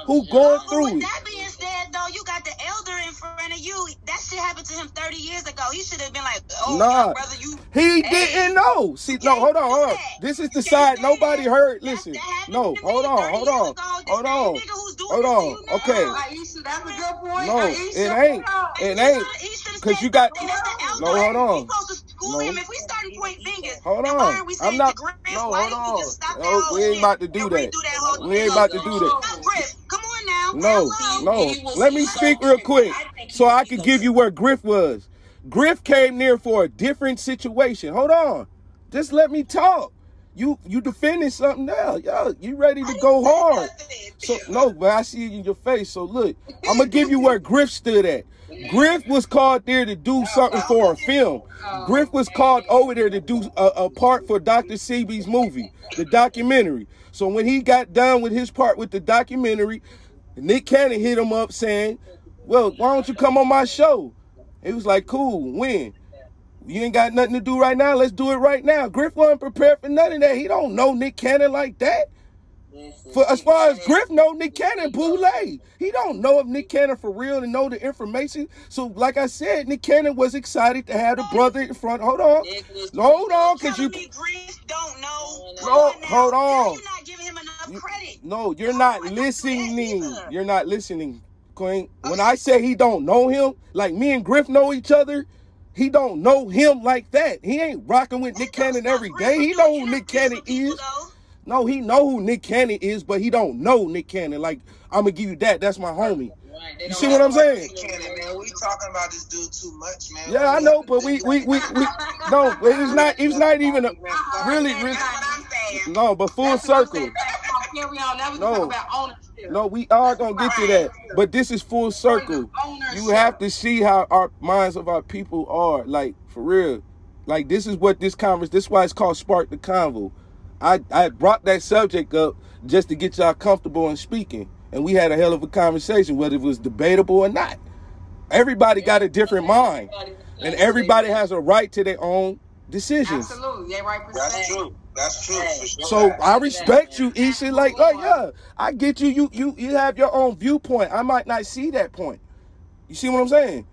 who going through it. That being said, though, you got the elder in front of you. That shit happened to him 30 years ago. He should have been like, oh, nah, brother, you. He hey, didn't know. See, no, hold on, hold on. This is the side nobody heard. Listen, no, hold on, hold on, hold on, hold on. Okay. No, it ain't. It ain't. Cause you got. No, hold on. No. If we started pointing fingers, hold on. I'm not. No, hold on. No, we ain't about to do that. We ain't about to do that. Come on now. No, no. Let me speak real quick so I can give you where Griff was. Griff came near for a different situation. Hold on. Just let me talk. You you defending something now. Yo, you ready to go hard. So no, but I see it in your face. So look, I'm gonna give you where Griff stood at. Griff was called there to do something for a film. Griff was called over there to do a, a part for Dr. Sebi's movie, the documentary. So when he got done with his part with the documentary, Nick Cannon hit him up saying, well, why don't you come on my show? He was like, cool, when? You ain't got nothing to do right now. Let's do it right now. Griff wasn't prepared for none of that. He don't know Nick Cannon like that. For as far as Griff know, Nick Cannon boule. He don't know of Nick Cannon for real and know the information. So, like I said, Nick Cannon was excited to have the brother in front. Hold on, hold on, cause you don't know. No, hold on. You're not giving him enough credit. No, you're not listening. You're not listening, Queen. When I say he don't know him, like me and Griff know each other. He don't know him like that. He ain't rocking with Nick Cannon every day. He know who Nick Cannon is. No, he know who Nick Cannon is, but he don't know Nick Cannon. Like I'm gonna give you that. That's my homie. You see what I'm saying? Cannon, man. We talking about this dude too much, man. Yeah, I know, but we we we, we no, he's not he's not even a, really really. No, but full circle. No, no, we are gonna get to that, but this is full circle. You have to see how our minds of our people are, like for real. Like this is what this conference. This is why it's called Spark the Convo. I, I brought that subject up just to get y'all comfortable in speaking. And we had a hell of a conversation, whether it was debatable or not. Everybody got a different mind. And everybody has a right to their own decisions. Absolutely. They right That's true. That's true. Sure. So I respect you, Isha. Like, oh yeah, I get you. You you you have your own viewpoint. I might not see that point. You see what I'm saying?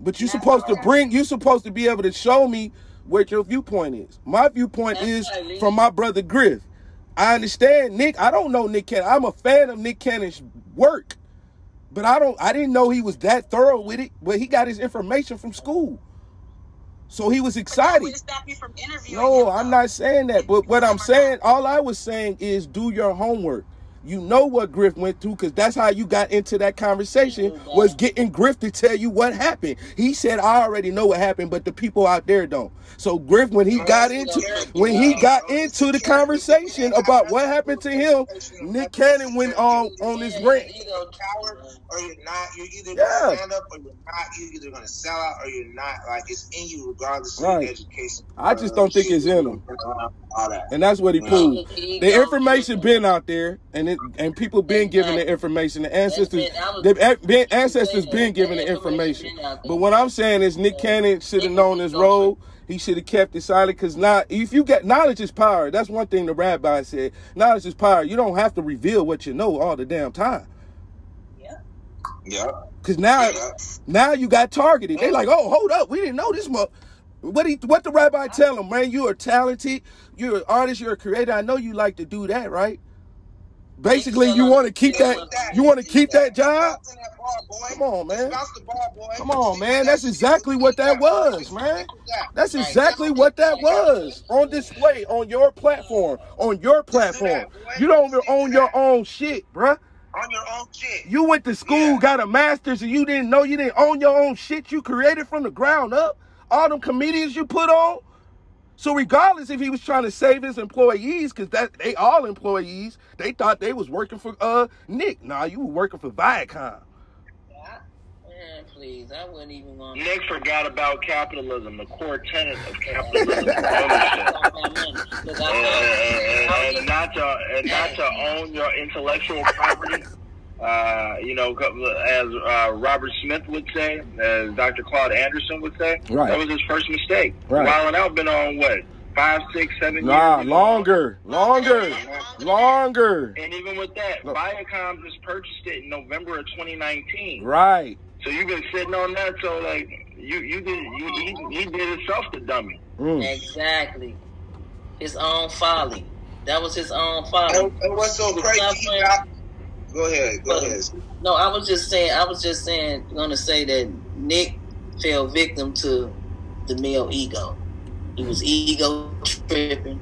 But you're supposed to bring. You're supposed to be able to show me what your viewpoint is. My viewpoint is from my brother Griff. I understand Nick. I don't know Nick Cannon. I'm a fan of Nick Cannon's work, but I don't. I didn't know he was that thorough with it. But he got his information from school, so he was excited. No, I'm not saying that. But what I'm saying, all I was saying is do your homework. You know what Griff went through because that's how you got into that conversation oh, was getting Griff to tell you what happened. He said, I already know what happened, but the people out there don't. So Griff, when he got into when he got into the conversation about what happened to him, Nick Cannon went on on this rant. Either a coward or you're not. You're either gonna stand up or you're not. You're either gonna sell out or you're not. Like it's in you regardless of right. education. I just don't think it's in him. And that's what he proved. The information been out there, and it, and people been given the information. The ancestors, the ancestors been given the information. But what I'm saying is, Nick Cannon should have known his role. He should have kept it silent because now, if you get knowledge is power. That's one thing the rabbi said. Knowledge is power. You don't have to reveal what you know all the damn time. Yeah. Yeah. Because now, yeah. now you got targeted. They mm. like, oh, hold up, we didn't know this. Mo-. What he, what the rabbi tell him, man? You are talented. You're an artist. You're a creator. I know you like to do that, right? Basically, you want to keep that. You want to keep that job. Come on, man. Come on, man. That's exactly what that was, man. That's exactly what that was on display on your platform. On your platform. You don't own your own shit, bruh. On your own shit. You went to school, got a master's, and you didn't know you didn't own your own shit you created from the ground up. All them comedians you put on. So regardless if he was trying to save his employees, because that they all employees, they thought they was working for uh Nick. Nah, you were working for Viacom. Man, please, I wouldn't even want. Nick forgot about capitalism, the core tenet of *laughs* capitalism, ownership, and, and, and, not to and not to own your intellectual property. Uh, you know, as uh, Robert Smith would say, as Dr. Claude Anderson would say, Right. that was his first mistake. Right. Wilding out been on what five, six, seven Nah, years. longer, longer, longer. And even with that, Look. Viacom just purchased it in November of 2019. Right. So you've been sitting on that. So like you, you did, you, he, he did himself the dummy. Mm. Exactly. His own folly. That was his own folly. And, and what's so crazy? He suffering. got, go ahead, go But- ahead. No, I was just saying. I was just saying. Gonna say that Nick fell victim to the male ego. He was ego tripping,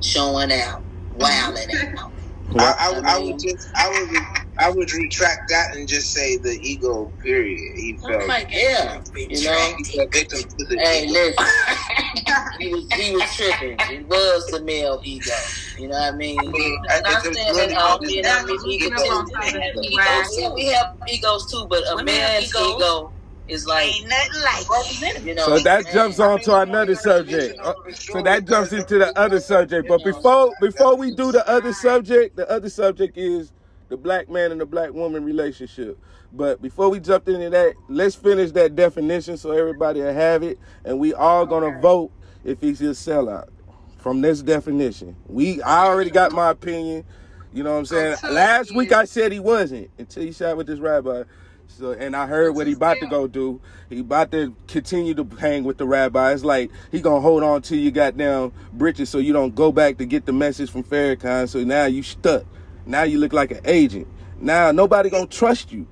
showing out, wilding out. *laughs* I, I, I would just, I would, I would retract that and just say the ego. Period. He fell. Yeah, you know. He fell victim to the Hey, ego. listen. *laughs* he was he was tripping. It was the male ego. You know what I mean? I- Not saying really that all good. men have we ego. can about that, Egos, we have egos too, but a Women have man's egos. ego is like Ain't nothing like you know. So that jumps on to another subject. Uh, So that jumps into the other subject. But before before we do the other subject, the other subject is the black man and the black woman relationship. But before we jump into that, let's finish that definition so everybody will have it, and we all gonna vote if he's a sellout from this definition. We I already got my opinion. You know what I'm saying? Last week I said he wasn't until he shot with this rabbi. So and I heard what he about to go do. He about to continue to hang with the rabbi. It's like he gonna hold on to your goddamn britches so you don't go back to get the message from Farrakhan. So now you stuck. Now you look like an agent. Now nobody gonna trust you.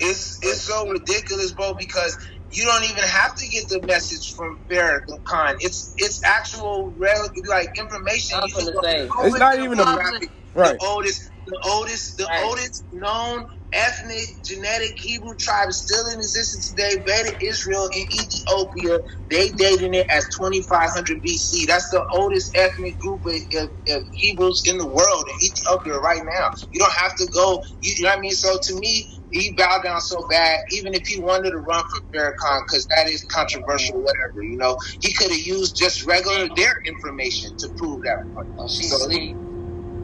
it's it's so ridiculous, bro, because you don't even have to get the message from Farrakhan. It's it's actual rel- like information. You can say. It's not even a- biography. Right. The oldest, the oldest, the Right. oldest known ethnic genetic Hebrew tribe is still in existence today. Beta Israel in Ethiopia. They dating it as 2500 BC. That's the oldest ethnic group of, of, of Hebrews in the world in Ethiopia right now. You don't have to go. You, you know what I mean? So to me, he bowed down so bad. Even if he wanted to run for Farrakhan, because that is controversial, whatever. You know, he could have used just regular their information to prove that point. Oh, So, sleep.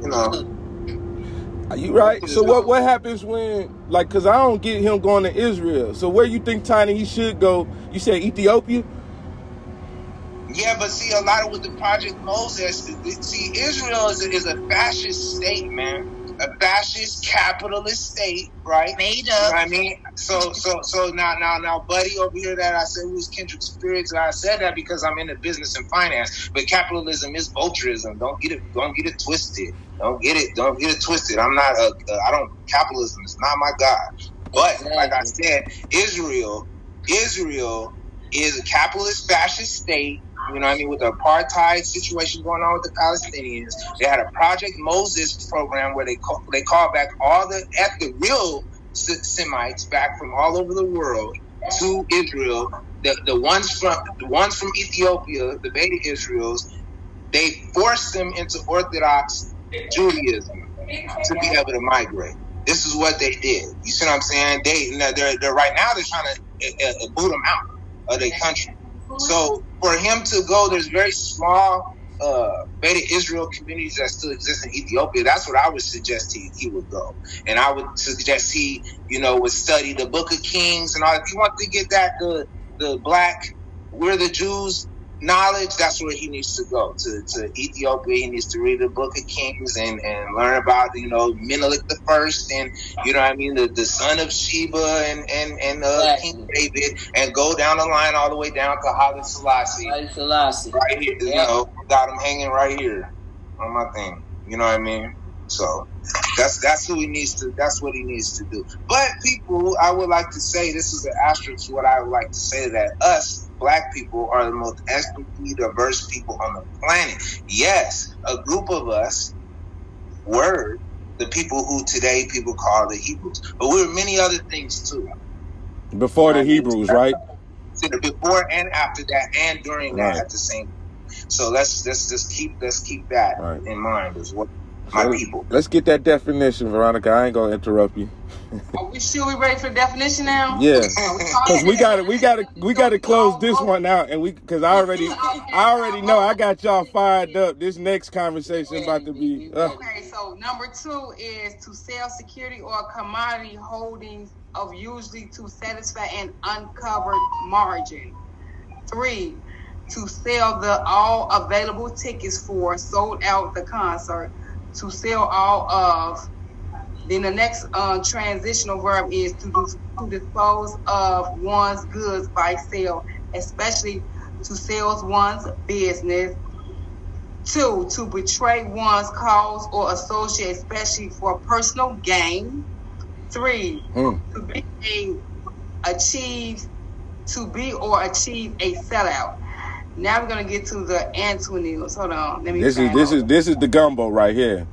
You know. Are you right? So what what happens when like cause I don't get him going to Israel. So where you think Tiny he should go? You said Ethiopia? Yeah, but see, a lot of with the Project Moses, see, Israel is a, is a fascist state, man. A fascist capitalist state, right? Made You know up. I mean? So, so, so now, now, now, buddy over here that I said was kindred spirits. I said that because I'm in the business and finance. But capitalism is vulturism. Don't get it. Don't get it twisted. Don't get it. Don't get it twisted. I'm not a. a I don't. Capitalism is not my god. But like I said, Israel, Israel is a capitalist fascist state. You know what I mean? With the apartheid situation going on with the Palestinians, they had a Project Moses program where they call, they call back all the eth- the real Semites back from all over the world to Israel. The the ones from the ones from Ethiopia, the Beta Israels, they forced them into Orthodox Judaism to be able to migrate. This is what they did. You see what I'm saying? They they're, they're right now they're trying to uh, boot them out of their country. So for him to go, there's very small uh, Beta Israel communities that still exist in Ethiopia. That's what I would suggest he, he would go, and I would suggest he, you know, would study the Book of Kings and all. If you want to get that the the black, we're the Jews knowledge, that's where he needs to go to, to Ethiopia. He needs to read the Book of Kings and, and learn about you know Menelik the first and you know what I mean the, the son of Sheba and and and uh, King David and go down the line all the way down to Haile Selassie. Haile Selassie. Right here, you know, got him hanging right here on my thing. You know what I mean? So that's that's who he needs to. That's what he needs to do. But people, I would like to say this is an asterisk. What I would like to say that us black people are the most ethnically diverse people on the planet. Yes, a group of us were the people who today people call the Hebrews, but we were many other things too. Before the Hebrews, right? Before and after that, and during that Right. at the same. So let's let's just keep let's keep that in mind as well. My people. Let's get that definition, Veronica. I ain't gonna interrupt you. *laughs* Are we sure we ready for the definition now? Yeah, because we *laughs* got to we got to we got to close this one out, and we because I already I already know I got y'all fired up. This next conversation about to be. Uh, Okay, so number two is to sell security or commodity holdings of usually to satisfy an uncovered margin. Three, to sell the all available tickets for sold out the concert. To sell all of. Then the next uh, transitional verb is to, dis- to dispose of one's goods by sale, especially to sell one's business. Two, to betray one's cause or associate, especially for personal gain. Three, mm. to be a achieve, to be or achieve a sellout. Now we're gonna get to the antonyms. Hold on, let me. This is this out. is this is the gumbo right here.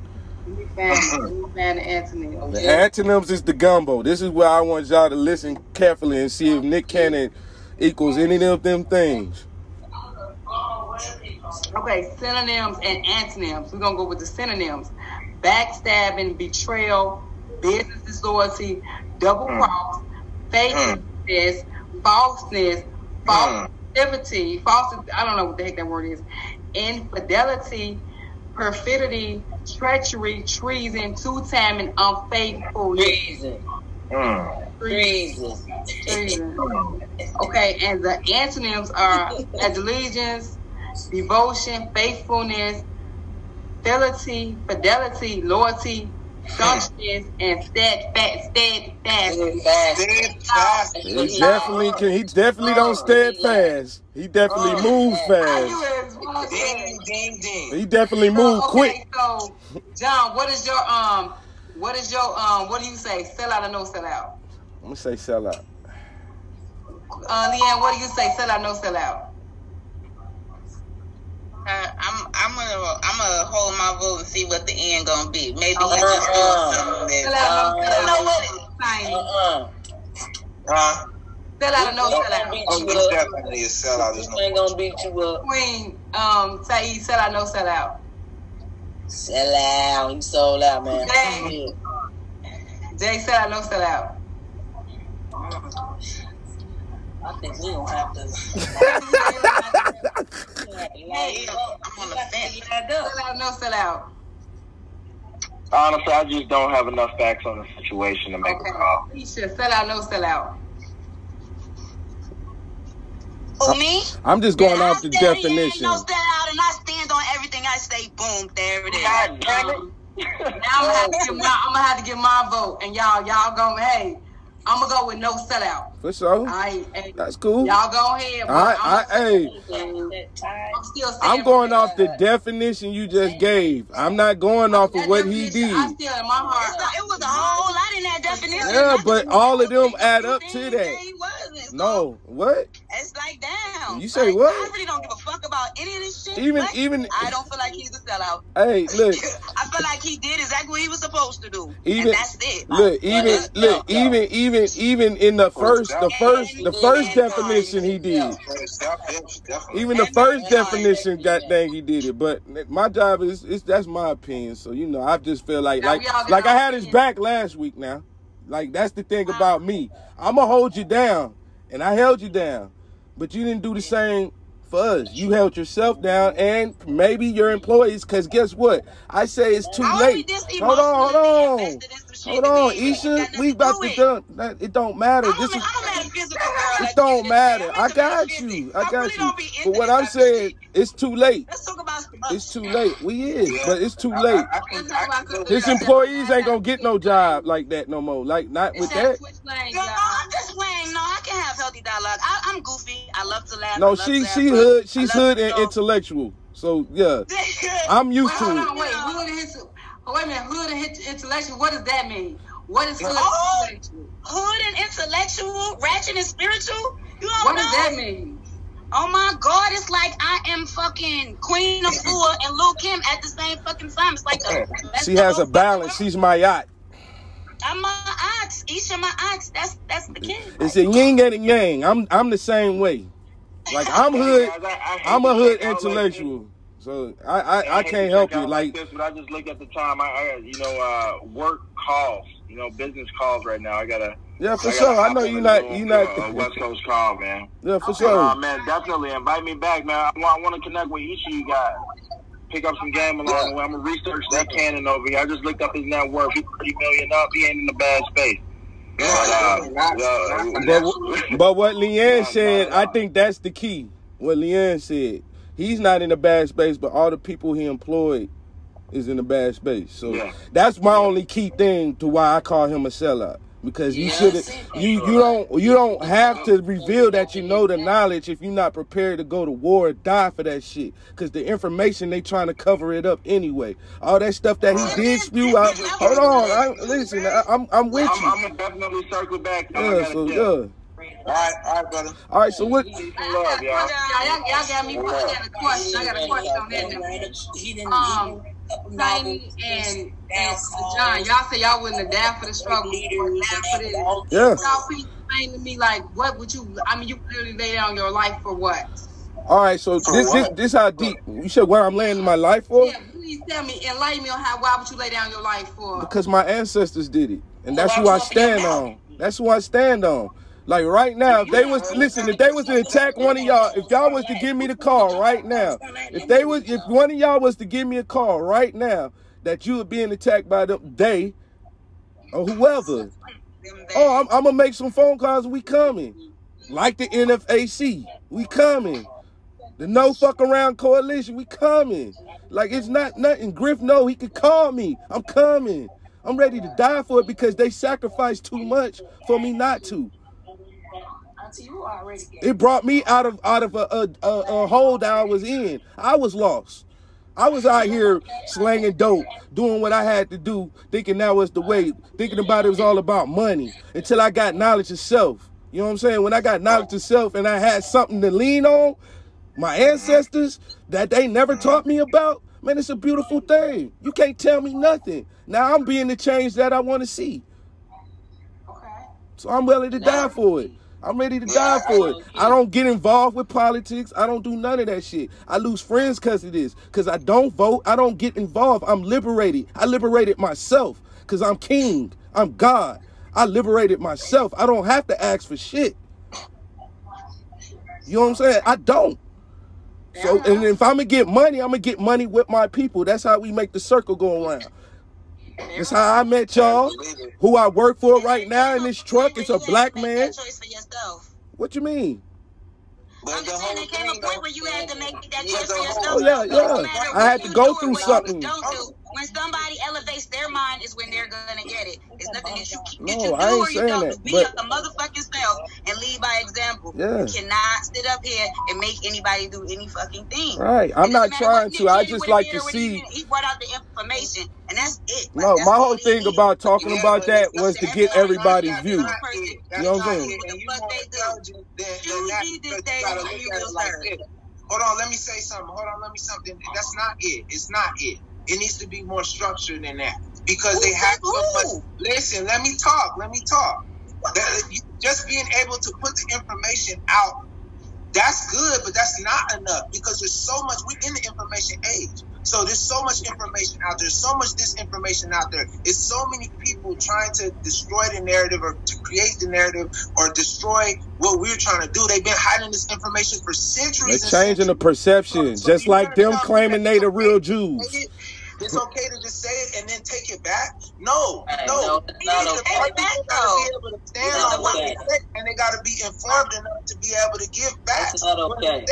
Let me find, let me the antonyms. The antonyms is the gumbo. This is where I want y'all to listen carefully and see if Nick Cannon equals any of them things. Okay, synonyms and antonyms. We're gonna go with the synonyms: backstabbing, betrayal, business disloyalty, double hmm. cross, faithlessness, falseness, hmm. Falsity, false. I don't know what the heck that word is. Infidelity, perfidy, treachery, treason, two-time, and unfaithfulness. Treason. Mm. Treason. Treason. Okay, and the antonyms are *laughs* allegiance, devotion, faithfulness, fidelity, fidelity, loyalty, staunchness, and steadfast, steadfast. Steadfast. He definitely can. He definitely don't steadfast. He definitely moves fast. Ding, ding, ding. He definitely move quick. So, John, what is your um, what is your um, what do you say? Sell out or no sell out? I'm gonna say sell out. Uh, Lee Ann, what do you say? Sell out, or no sell out? Uh, I'm I'm gonna I'm gonna hold my vote and see what the end gonna be. Maybe he Uh-uh. just doing something Sell that out, no Uh, sell you know out. what? Tiny. Uh-uh. Huh? Sell out or no Ain't sell gonna out? beat Oh, you up. definitely a sellout. There's This no ain't gonna beat you up. Queen, um, Saeed, sell out, no sell out. Sell out. You sold out, man. Dang. Jay, sell out, no sell out. I think we don't have to. Hey, I'm on the fence. sell out, no sell out. Honestly, I just don't have enough facts on the situation to make Okay. a call. Keisha, sell out, no sell out. Oh, Who me? I'm just going Yeah, off I the definition. no stand out, and I stand on everything I say. Boom, there it is. God damn it. Now I'm gonna have to *laughs* give my, I'm gonna have to give my vote, and y'all, y'all go. Hey, I'm gonna go with no sellout. For sure. I, hey, That's cool. y'all go ahead. but I, I'm, I, hey, I'm still. I'm going off the definition you just gave. I'm not going off of what he definition, I did. still in my heart. It's not- it was a whole lot in that definition. Yeah, Not but all of them add up two to that. and he wasn't. So No, what? It's like, damn. You say like, what? I really don't give a fuck about any of this shit. Even- but even- I don't feel like he's a sellout. Hey, *laughs* look, I feel like he did exactly what he was supposed to do. Even- and that's it. look, even, Like, look, even, even, even in the first, the first, the first definition he did. Even the first definition, that dang, he did it. But my job is, is that's my opinion. So you know, I just feel like, like, we all got like I had his back last week. Now, like that's the thing about me. I'm gonna hold you down, and I held you down, but you didn't do the same for us. You held yourself down, and maybe your employees. Cause guess what? I say it's too I late. Hold on, hold on. invested in some shit Hold on, they ain't Isha. got We to about do to with. done. It don't matter. This is. I'm a metaphysical girl. It don't matter. just I said. I'm got you. I I got really you. But what I'm saying, shit. it's too late. Let's talk about It's too late. We is, Yeah. but it's too late. I, I can, I can go His employees ain't gonna get no job like that no more. Like not with that. Can have healthy dialogue. I, I'm goofy. I love to laugh. I No, love she to have she hood. She's hood and go- intellectual. So yeah, *laughs* I'm used Wait, to hold it. on, wait. Hood and oh, wait a minute. Hood and intellectual. What does that mean? What is hood Oh. and intellectual? Hood and intellectual, ratchet and spiritual. You don't What know? does that mean? Oh my God, it's like I am fucking Queen Afua and Lil Kim at the same fucking time. It's like a, *laughs* She has a balance. She's my yacht. World. I'm my aunts. Each of my aunts. That's that's the kid. It's a yin and a yang. I'm I'm the same way. Like I'm hood. I, I I'm a hood sound like intellectual. So I I, I can't help you. Like this, but I just look at the time. I, I you know uh, work calls, you know business calls right now. I gotta. Yeah, for I sure. I know you're not you're Zoom, not uh, West Coast call, man. Yeah, for Uh, sure. man, definitely invite me back, man. I want, I want to connect with each of you guys. Pick up some game along the way. I'm gonna research that cannon over here. I just looked up his net worth. He's 30 million up. He ain't in a bad space. But, uh, uh, But, but what Lee Ann said, I think that's the key. What Lee Ann said, he's not in a bad space, but all the people he employed is in a bad space. So Yeah. that's my only key thing to why I call him a sellout. Because you Yeah, shouldn't, you you don't you don't have to reveal that you know the knowledge if you're not prepared to go to war or die for that shit. Because the information they trying to cover it up anyway. All that stuff that he did spew out. Hold on, I, listen, I, I'm I'm with I'm, you. I'm gonna definitely circle back. I Yeah, so dip. yeah. All right, all right, brother. All right, so what? Love, y'all. Y'all, y'all, y'all got me. I got a question. I got a question on that. He didn't. Um, Tiny and, and John, y'all say y'all wouldn't have died for the struggle, or died for this. Yeah. Y'all please explain to me, like, what would you? I mean, you literally lay down your life for what? All right, so this this this how deep. You said where I'm laying my life for? Yeah, please tell me, enlighten me on how. Why would you lay down your life for? Because my ancestors did it, and that's who I stand on. That's who I stand on. Like right now, if they was listen, if they was to attack one of y'all, if y'all was to give me the call right now, if they was, if one of y'all was to give me a call right now that you were being attacked by them, they or whoever, oh, I'm, I'm gonna make some phone calls. We coming, like the NFAC, we coming. The no fuck around coalition, we coming. Like it's not nothing. Griff, no, he could call me. I'm coming. I'm ready to die for it because they sacrificed too much for me not to. Auntie, you already get It brought me out of out of a, a, a, a hole that I was in. I was lost. I was out here slanging dope, doing what I had to do, thinking that was the way, thinking about it was all about money until I got knowledge of self. You know what I'm saying? When I got knowledge of self and I had something to lean on, my ancestors that they never taught me about, man, it's a beautiful thing. You can't tell me nothing. Now I'm being the change that I want to see. So I'm willing to die for it. I'm ready to die for it. I don't get involved with politics. I don't do none of that shit. I lose friends because of this. Because I don't vote. I don't get involved. I'm liberated. I liberated myself because I'm king. I'm God. I liberated myself. I don't have to ask for shit. You know what I'm saying? I don't. So, and if I'm gonna get money, I'm gonna get money with my people. That's how we make the circle go around. That's how I met y'all. Who I work for right now in this truck is a black man. choice for yourself. What you mean? I'm just saying, there came a point where you had to make that choice for Oh yeah, yeah. I had to go through something. Don't do. When somebody elevates their mind is when they're gonna get it. It's nothing that you, that No, you do I ain't or you saying don't that, do. Be but- a motherfucking self and lead by example. Yeah. You cannot sit up here and make anybody do any fucking thing. Right. I'm not trying to. I just like to see. He brought out the information, and that's it. No, my whole thing about talking about that was to get everybody's view. You know what I'm saying? You more intelligent than, than that because you gotta look at it like this. Hold on, let me say something. Hold on, let me something. That's not it. It's not it. It needs to be more structured than that because they have so much. Listen, let me talk. Let me talk. That- Just being able to put the information out, that's good, but that's not enough because there's so much. We're in the information age. So there's so much information out there, so much disinformation out there. It's so many people trying to destroy the narrative or to create the narrative or destroy what we're trying to do. They've been hiding this information for centuries. They're centuries. and changing the perception, just like them claiming they the real Jews. It's okay to just say it and then take it back? No, no. no, it's not Because okay. our people gotta be able to stand on what they say, and they got to be informed enough to be able to give back. That's not okay.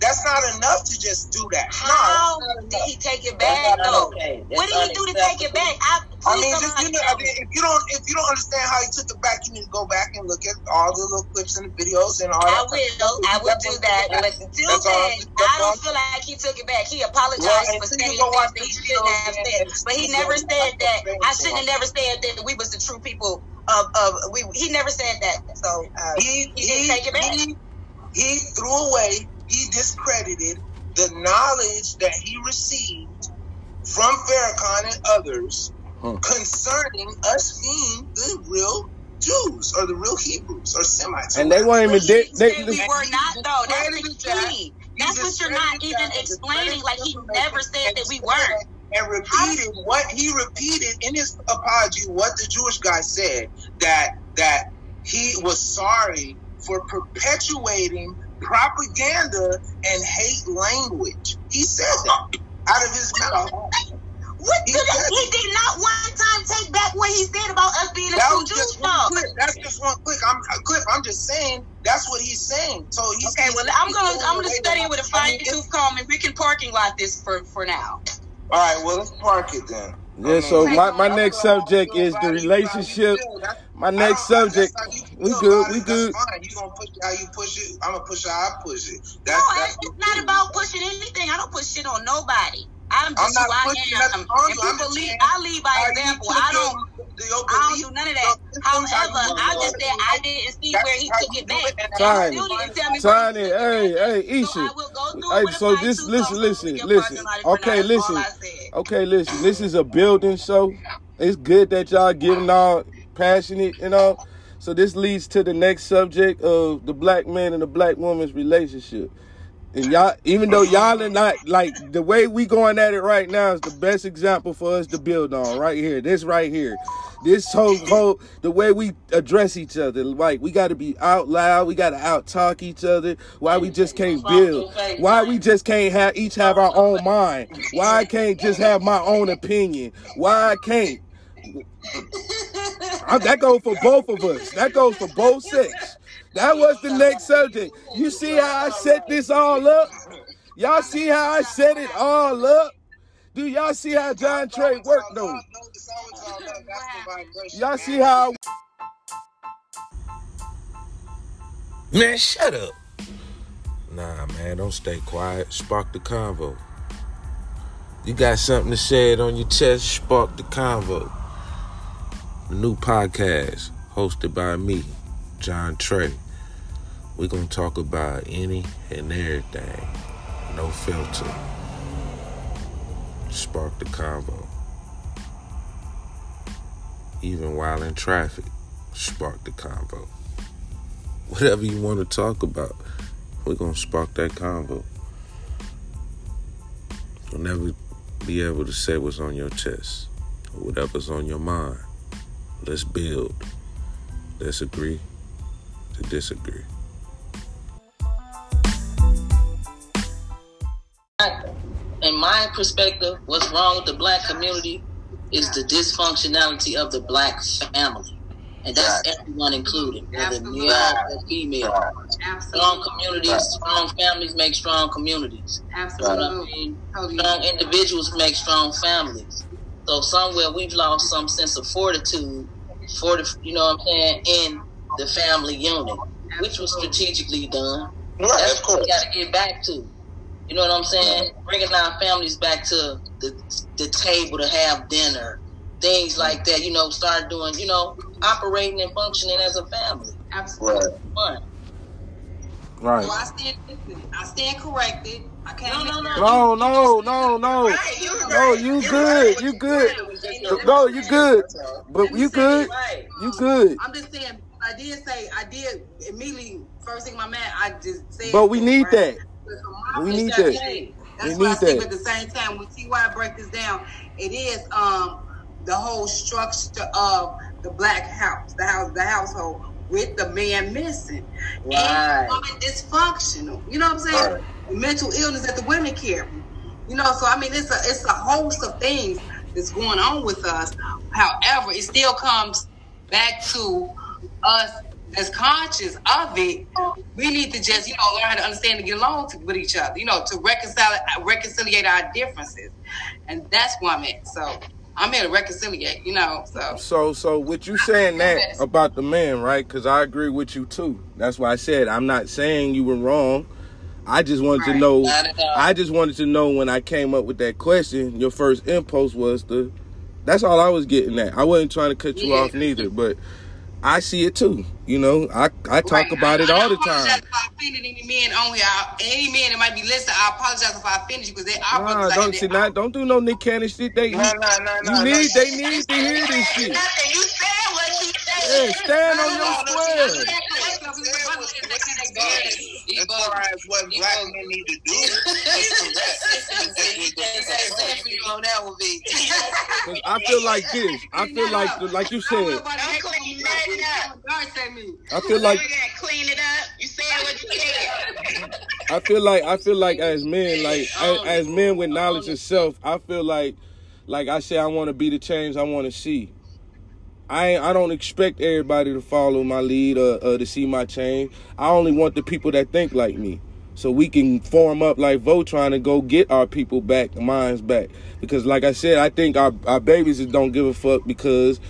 Say. That's not enough to just do that. How No, did he take it back not though? okay. What did he do to take it back? I, I please mean, just you know, I mean, if you don't, if you don't understand how he took it back, you need to go back and look at all the little clips and the videos and all I that. will. I will do that. But until That's then, I don't feel like he took it back. He apologized Well, for saying you go watch things that he shouldn't have said. and- But he never said that. I shouldn't have never said that we was the true people of of we. He never said that. So uh, he, he didn't take it back. He, he threw away, he discredited the knowledge that he received from Farrakhan and others Huh. concerning us being the real Jews or the real Hebrews or Semites. And they weren't even. They, He said they, we were not though. That's the Credited that. key. That's what you're not even explaining. Like he never said that we weren't. And repeated what he repeated in his apology what the Jewish guy said that that he was sorry for perpetuating propaganda and hate language. He said that out of his mouth. What he, did he did not one time take back what he said about us being a true Jews dog. That's just one click. I'm uh, clip. I'm just saying that's what he's saying. So he's okay. Well, I'm gonna I'm gonna study with a fine tooth comb and we can parking lot this for for now. All right. Well, let's park it then. Yeah. So my my next subject is the relationship. My next subject. We good. We good. You gonna push how you push it. I'm gonna push how I push it. That's, no, that's it's not about pushing anything. I don't push shit on nobody. I'm just I'm who I am. And people lead, I lead by example. I don't. I don't do none of that. However, I just said I didn't see where he took it back. Tiny, Tiny, hey, hey, Isha. Hey, so this, listen, listen, listen. Okay, listen. Okay, listen. This is a building show. It's good that y'all getting all passionate, you know. So this leads to the next subject of the black man and the black woman's relationship. And y'all, even though y'all are not like the way we going at it right now is the best example for us to build on right here. This right here, this whole whole the way we address each other. Like we got to be out loud. We got to out talk each other. Why we just can't build? Why we just can't have each have our own mind? Why I can't just have my own opinion? Why I can't? Uh, that goes for both of us. That goes for both sex. That was the next subject. You see how I set this all up? Y'all see how I set it all up? Do y'all see how JonTre worked though? Y'all see how Man, shut up. Nah, man, don't stay quiet. Spark the convo. You got something to say it on your chest, spark the convo. New podcast hosted by me, JonTre. We're going to talk about any and everything. No filter. Spark the convo. Even while in traffic, spark the convo. Whatever you want to talk about, we're going to spark that convo. You'll never be able to say what's on your chest or whatever's on your mind. Let's build. Let's agree to disagree. In my perspective, what's wrong with the black community is the dysfunctionality of the black family. And that's right. everyone included, whether male or female. Absolutely. Strong communities, strong families make strong communities. Absolutely. You know I mean? Strong individuals make strong families. So somewhere we've lost some sense of fortitude for the, you know what I'm saying, in the family unit, which was strategically done. Right, That's of course. we got to get back to. You know what I'm saying? Bringing our families back to the, the table to have dinner, things like that. You know, start doing, you know, operating and functioning as a family. Absolutely. Fun. Right. So I stand, I stand corrected. I can't. No, no, no, no, no, no. Right, you're No, right. you good. You good. No, you good. But you good. You good. I'm just saying. I did say I did immediately first thing my man. I just said. But we need that. But from my We need perspective, That's We what I need that. But at the same time, when Ty break this down, it is um the whole structure of the black house, the house, the household with the man missing Right. and the woman dysfunctional. You know what I'm saying? Right. Mental illness that the women carry. You know, so I mean, it's a it's a host of things that's going on with us. However, it still comes back to us as conscious of it. We need to just you know learn how to understand and get along to, with each other. You know, to reconcile reconciliate our differences, and that's what I'm at. So I'm here to reconciliate. You know, so So, so with you saying that about the man, right? Because I agree with you too. That's why I said I'm not saying you were wrong. I just wanted to know. Not at all. I just wanted to know when I came up with that question. Your first impulse was the. That's all I was getting at. I wasn't trying to cut you Yeah. off neither, but I see it too. You know, I I talk Right. about I- it I all the apologize time. If I offended any men on here, any men that might be listening, I apologize if I offended you because they are Nah, don't see not don't do no Nick Cannon shit. They No, no, no, you need they need to hear this shit. Nothing. You said what you Yeah, said. stand on your square. Yes. As far as what Ebo. black men need to do. *laughs* *laughs* I feel like this. I feel like, like you said. I feel like clean it up. You said what you said. I feel like I feel like as men, like as, as men with knowledge itself. I feel like, like I say, I want to be the change I want to see. I I don't expect everybody to follow my lead or, or to see my change. I only want the people that think like me, so we can form up like Voltron and go get our people back, minds back. Because like I said, I think our our babies just don't give a fuck because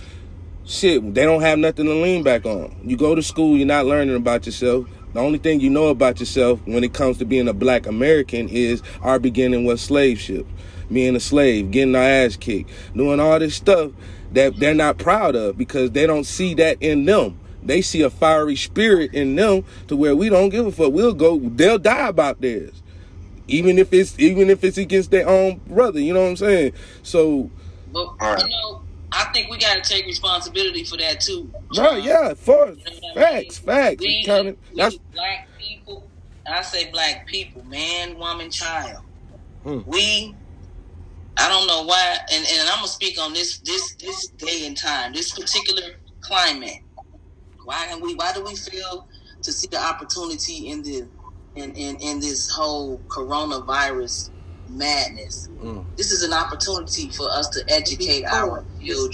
shit, they don't have nothing to lean back on. You go to school, you're not learning about yourself. The only thing you know about yourself when it comes to being a black American is our beginning was slave ship. Being a slave, getting our ass kicked, doing all this stuff that they're not proud of because they don't see that in them. They see a fiery spirit in them to where we don't give a fuck. We'll go, they'll die about theirs. Even if it's even if it's against their own brother, you know what I'm saying? So But you know, I think we got to take responsibility for that too. Right, yeah, for facts, facts. We, Kinda- we that's black people. I say black people, man, woman, child. Hmm. We, I don't know why, and, and I'm gonna speak on this this this day and time, this particular climate. Why we? Why do we feel to see the opportunity in the in in, in this whole coronavirus madness? Mm. This is an opportunity for us to educate our children.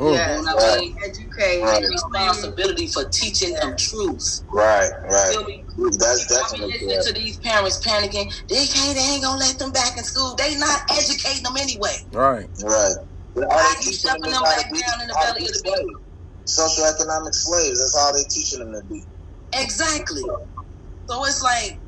Mm. Yes. You know what I mean? Educate. Right. Responsibility for teaching them truth. right, right. me? That's I be definitely listening to these parents panicking. They can't. They ain't gonna let them back in school. They not educating them anyway. right. Right. All Why they you teaching them shoving them back be, down in the belly of the slaves. beast? Socioeconomic slaves. That's all they teaching them to be. Exactly. So it's like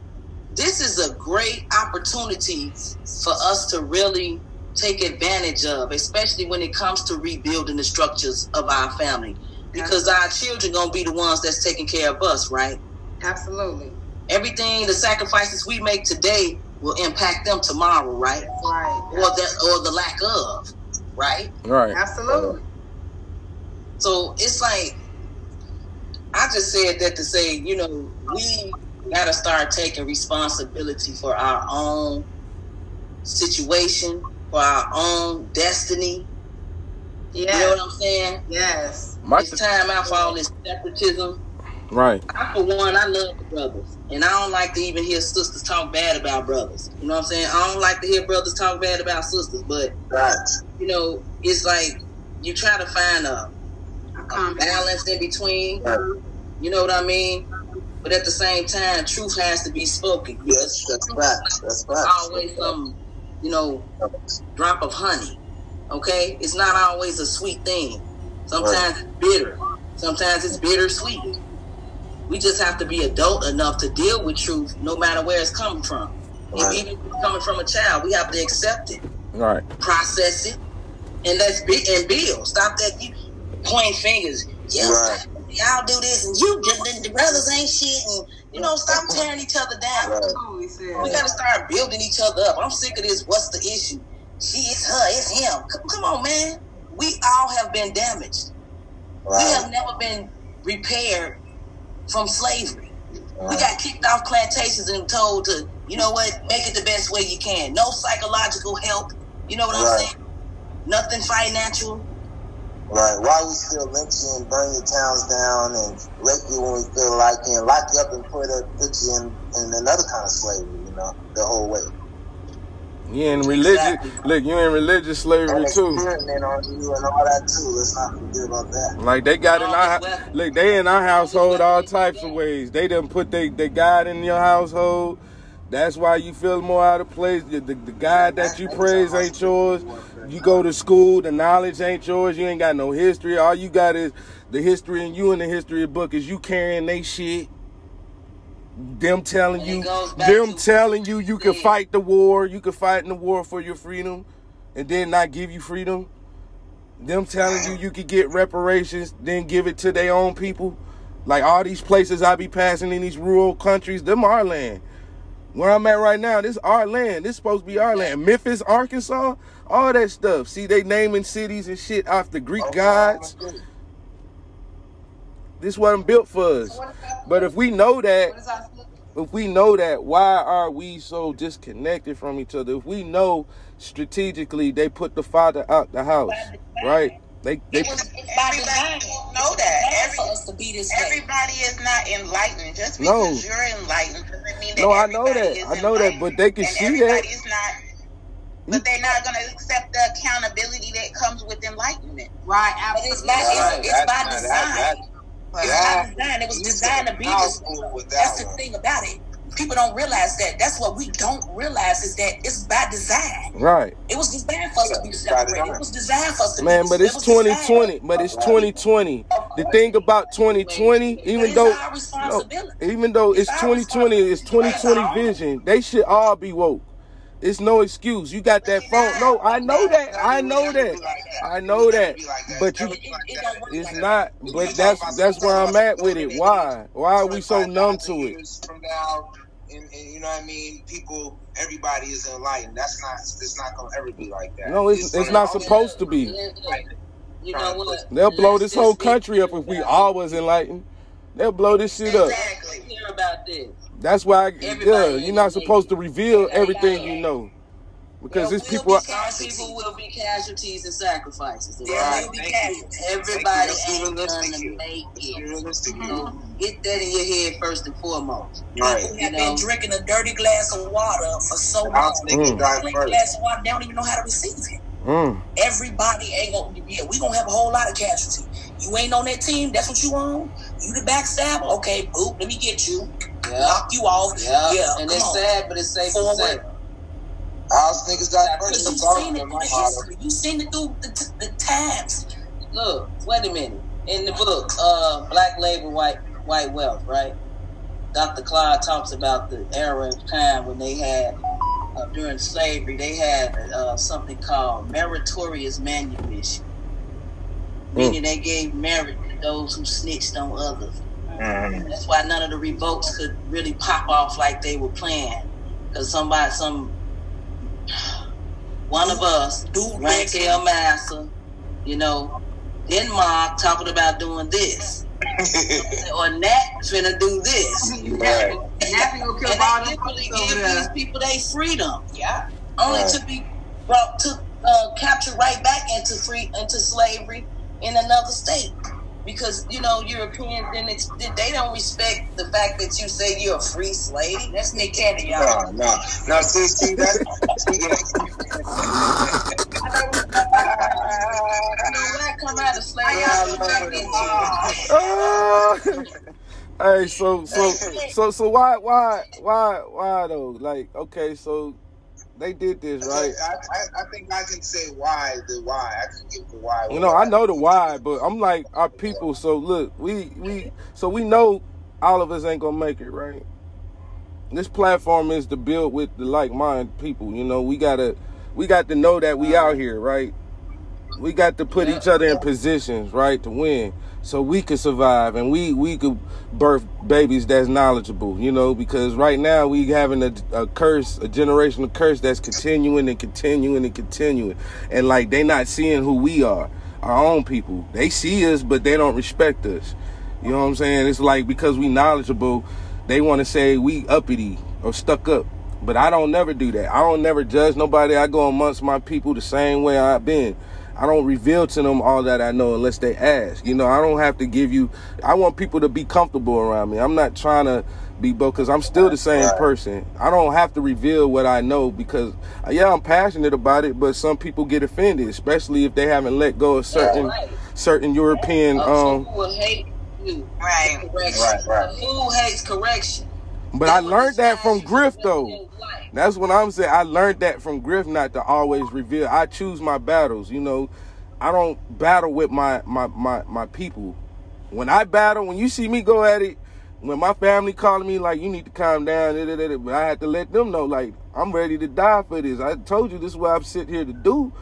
this is a great opportunity for us to really take advantage of, especially when it comes to rebuilding the structures of our family. Because our children gonna be the ones that's taking care of us, right? Absolutely. Everything, the sacrifices we make today will impact them tomorrow, right? Right. Or the or the lack of, right? Right. Absolutely. So it's like I just said that to say, you know, we gotta start taking responsibility for our own situation, for our own destiny. Yeah. You know what I'm saying? Yes. My It's time out for all this separatism. right. I, for one, I love the brothers, and I don't like to even hear sisters talk bad about brothers. You know what I'm saying? I don't like to hear brothers talk bad about sisters, but Right. you know, it's like you try to find a, a balance in between. Right. You know what I mean? But at the same time, truth has to be spoken. Yes, that's right. That's right. always some, you know, drop of honey. Okay, it's not always a sweet thing. Sometimes it's bitter. Sometimes it's bittersweet. We just have to be adult enough to deal with truth, no matter where it's coming from. Right. even if it's coming from a child, we have to accept it, Right. process it, and let's be and build. Stop that you point fingers. Yeah, Right. Y'all do this, and you the, the brothers ain't shit, and you know, stop tearing each other down. Right. We gotta start building each other up. I'm sick of this. What's the issue? She, it's her, it's him. Come, come on, man. We all have been damaged. We have never been repaired from slavery. We got kicked off plantations and told to, you know what, make it the best way you can. No psychological help. You know what I'm saying? Nothing financial. Right. Why we still lynch you and burn your towns down and rape you when we feel like it and lock you up and put a put you in, in another kind of slavery, you know, the whole way. You in religious Exactly. look, you in religious slavery And too. experiment on you and all that too. Let's not forget about that. Like they got in All our this look, they in our household all types of ways. They done put they they God in your household. That's why you feel more out of place. The, the, the God that you praise ain't yours. You go to school, the knowledge ain't yours. You ain't got no history. All you got is the history, and you in the history book is you carrying they shit. Them telling you, them telling you you can fight the war. You can fight in the war for your freedom, and then not give you freedom. Them telling you you could get reparations, then give it to their own people. Like all these places I be passing in these rural countries, them are land. Where I'm at right now, this our land. This supposed to be our land. Memphis, Arkansas, all that stuff. See, they naming cities and shit after Greek oh, gods. This wasn't built for us. But if we know that, if we know that, why are we so disconnected from each other? If we know strategically they put the father out the house, right? They they Everybody don't know that. Every, for us to be this way. everybody is not enlightened. Just No. because you're enlightened doesn't mean that No, I know that. I know that, but they can and see that. not. But they're not going to accept the accountability that comes with enlightenment. Right, But it's not. Right, It's, it's by not- design. that- It's that- by design. It was designed to be this. That's that the thing about it. People don't realize that. That's what we don't realize is that it's by design. right. It was designed for us to be separated. It was designed for us to be separate. Man, be but it's was designed. 2020. But it's 2020. The thing about 2020, even though our responsibility. no, even though it's It's our 2020, it's 2020 vision. They should all be woke. It's no excuse. You got that phone. No, I know that. I know that. I know that. But you, it's not. But that's that's where I'm at with it. Why? Why are we so numb to it? Years From now, and, and you know what I mean? People, everybody is enlightened. That's not. It's not gonna ever be like that. No, it's it's not supposed to be. You know what? They'll blow this whole country up if we all was enlightened. They'll blow this shit up. Exactly. Hear about this. That's why, yeah, you're not supposed to reveal everything you know, because There it's will people. be casualties. People will be casualties and sacrifices. There Right, will be casualties. Everybody Let's ain't gonna make Let's be it. You know, get that in your head first and foremost. Right. People have been drinking a dirty glass of water for so I'll long. take it Mm. drive Drink glass of water, they don't even know how to receive it. Mm, Everybody ain't gonna be. yeah, we gonna have a whole lot of casualties. You ain't on that team, that's what you on? You the backstabber? Okay, boop, let me get you. Knock you off. Yeah, Yeah, and it's on. sad, but it's safe to Forward. say. House niggas got you seen it through the history. You seen it through the, t- the times. Look, wait a minute. In the book, uh, Black Labor, White White Wealth, right? Dr. Claud talks about the era of time when they had uh, during slavery, they had uh, something called meritorious manumission, meaning they gave merit to those who snitched on others. Mhm. That's why none of the revolts could really pop off like they were planned. Because somebody, some one of us, Rankel Massa, you know, Denmark talking about doing this, *laughs* or Nat finna do this. Right. Nappy will And kill all they literally give these people their freedom, yeah, only Right. to be brought to uh, captured right back into free into slavery in another state. Because you know Europeans, then it's, they don't respect the fact that you say you're a free slave. That's Nick Cannon, y'all. No, no, no. See, see, that's see, You know when I come out of slavery, Yeah, I I love it. Ah! hey, so so so so why why why why though? Like, okay, so they did this, right? I, I, I think I can say why the why. I can give the why. You know, I know the why, but I'm like our people. So look, we we so we know all of us ain't gonna make it, right? This platform is to build with the like-minded people. You know, we gotta we got to know that we out here, right? We got to put each other in positions, right, to win, so we could survive and we we could birth babies that's knowledgeable. You know, because right now we having a, a curse, a generational curse that's continuing and continuing and continuing, and like they not seeing who we are, our own people. They see us, but they don't respect us. You know what I'm saying? It's like because we knowledgeable, they want to say we uppity or stuck up. But I don't never do that. I don't never judge nobody. I go amongst my people the same way I've been. I don't reveal to them all that I know unless they ask. You know, I don't have to give you. I want people to be comfortable around me. I'm not trying to be both because I'm still the same Right. person. I don't have to reveal what I know because uh, yeah, I'm passionate about it. But some people get offended, especially if they haven't let go of certain right. certain European. Um, Who will hate you? Right. Correction. Right, right. Who hates correction? But I learned that from Griff though. That's what I'm saying. I learned that from Griff not to always reveal. I choose my battles. You know, I don't battle with my my my my people. When I battle, when you see me go at it, when my family calling me like you need to calm down, da, da, da, but I had to let them know like I'm ready to die for this. I told you this is what I'm sitting here to do.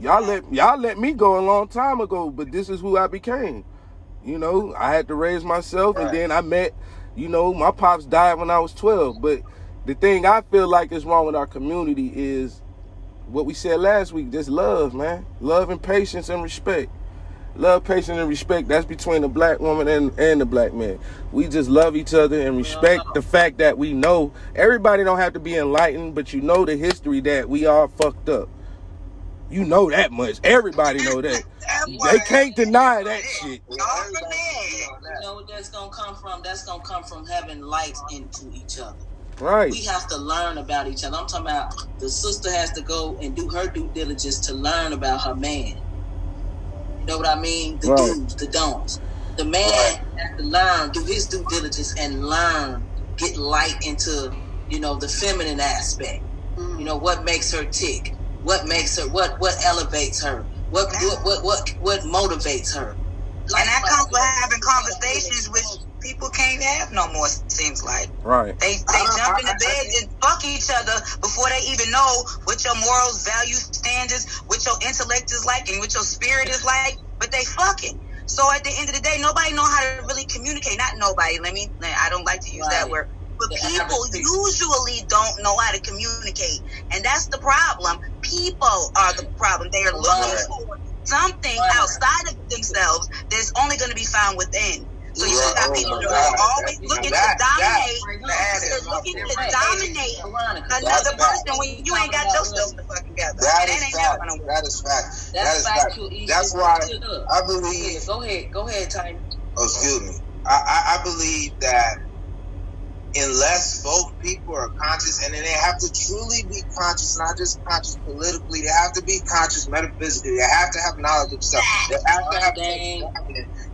Y'all let y'all let me go a long time ago, but this is who I became. You know, I had to raise myself, and then I met. You know, my pops died when I was 12, but the thing I feel like is wrong with our community is what we said last week, just love, man. Love and patience and respect. Love, patience, and respect. That's between the black woman and, and the black man. We just love each other and respect the fact that we know everybody don't have to be enlightened, but you know the history that we all fucked up. You know that much. Everybody know that. they can't deny that shit. You know what that's gonna come from? That's gonna come from having light into each other. Right. We have to learn about each other. I'm talking about the sister has to go and do her due diligence to learn about her man. You know what I mean? The Right. do's, the don'ts. The man has to learn, do his due diligence and learn, get light into, you know, the feminine aspect. You know, what makes her tick? What makes her what what elevates her? What what what what, what motivates her? And that comes with having conversations which people can't have no more, seems like. Right. They they jump in the bed and fuck each other before they even know what your morals, values, standards, what your intellect is like, and what your spirit is like. But they fucking. So at the end of the day, nobody know how to really communicate. Not nobody. Let me. I don't like to use that word. But people usually don't know how to communicate, and that's the problem. People are the problem. They are looking Right. for something outside of themselves that's only going to be found within. So you Right. got Oh people my that are always looking That- to dominate. that They're looking to something. dominate another person when you ain't got your stuff to fuck together. That And is ain't fact. never. That is fact. That That's is fact. That's why I believe. Go ahead, go ahead, Tiny. Oh, excuse me. I, I, I believe that unless both people are conscious, and then they have to truly be conscious, not just conscious politically, they have to be conscious metaphysically. They have to have knowledge of self. They have to have in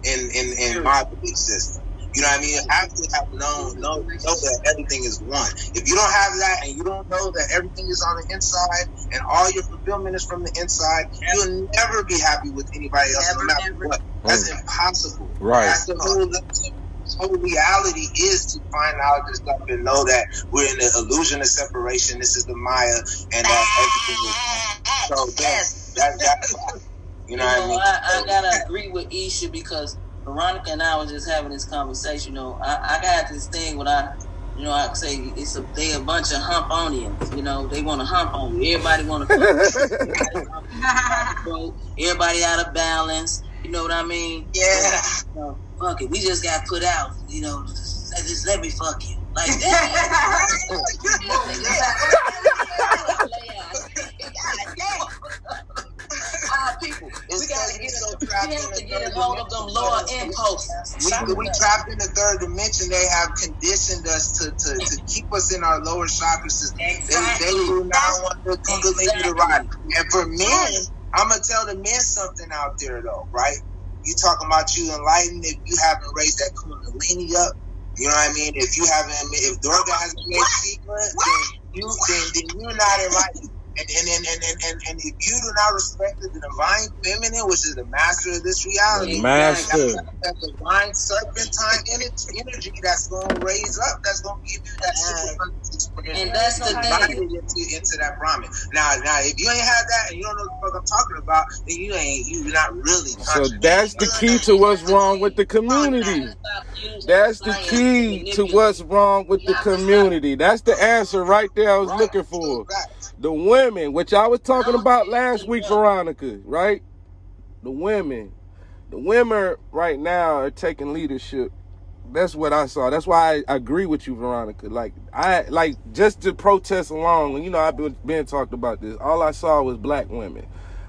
in in, in my belief system. You know what I mean? You have to have known, know, know that everything is one. If you don't have that and you don't know that everything is on the inside and all your fulfillment is from the inside, you'll never be happy with anybody else, no matter what. Oh that's impossible. Right. That's the whole, that's the whole reality is to find out this stuff and know that we're in the illusion of separation. This is the Maya, and that everything is. So that, that, *laughs* that, you know what I mean? I, I gotta agree with Isha because Veronica and I was just having this conversation. You know, I, I got this thing when I, you know, I say it's a they a bunch of hump onions. You know, they want to hump on you. Everybody want to. *laughs* Everybody out of balance. You know what I mean? Yeah. You know, fuck it. We just got put out. You know, just, just let me fuck you. Like *laughs* that. Our people. We gotta get it. We have to get a hold of them lower impulses. We, we trapped in the third dimension. They have conditioned us to, to, to keep us in our lower chakra system. They, they do not want the kundalini to ride. And for men, I'm gonna tell the men something out there though, right? You talking about you enlightened if you haven't raised that kundalini up. You know what I mean? If you haven't, if Durga hasn't made secret, then you then, then you're not enlightened. And and, and, and, and, and and if you do not respect the divine feminine, which is the master of this reality, Master. that, that divine serpentine energy, energy that's going to raise up, that's going to give you that super And that's the thing. into, into that Brahmin. Now, now, if you ain't have that and you don't know what the fuck I'm talking about, then you ain't you're not really. So that's the key to what's wrong with the community. That's the key to what's wrong with the community. That's the answer right there I was looking for. The women, which I was talking oh, about last week, Veronica, right? The women. The women right now are taking leadership. That's what I saw. That's why I agree with you, Veronica. Like I like just to protest along, you know, I've been been talked about this. All I saw was black women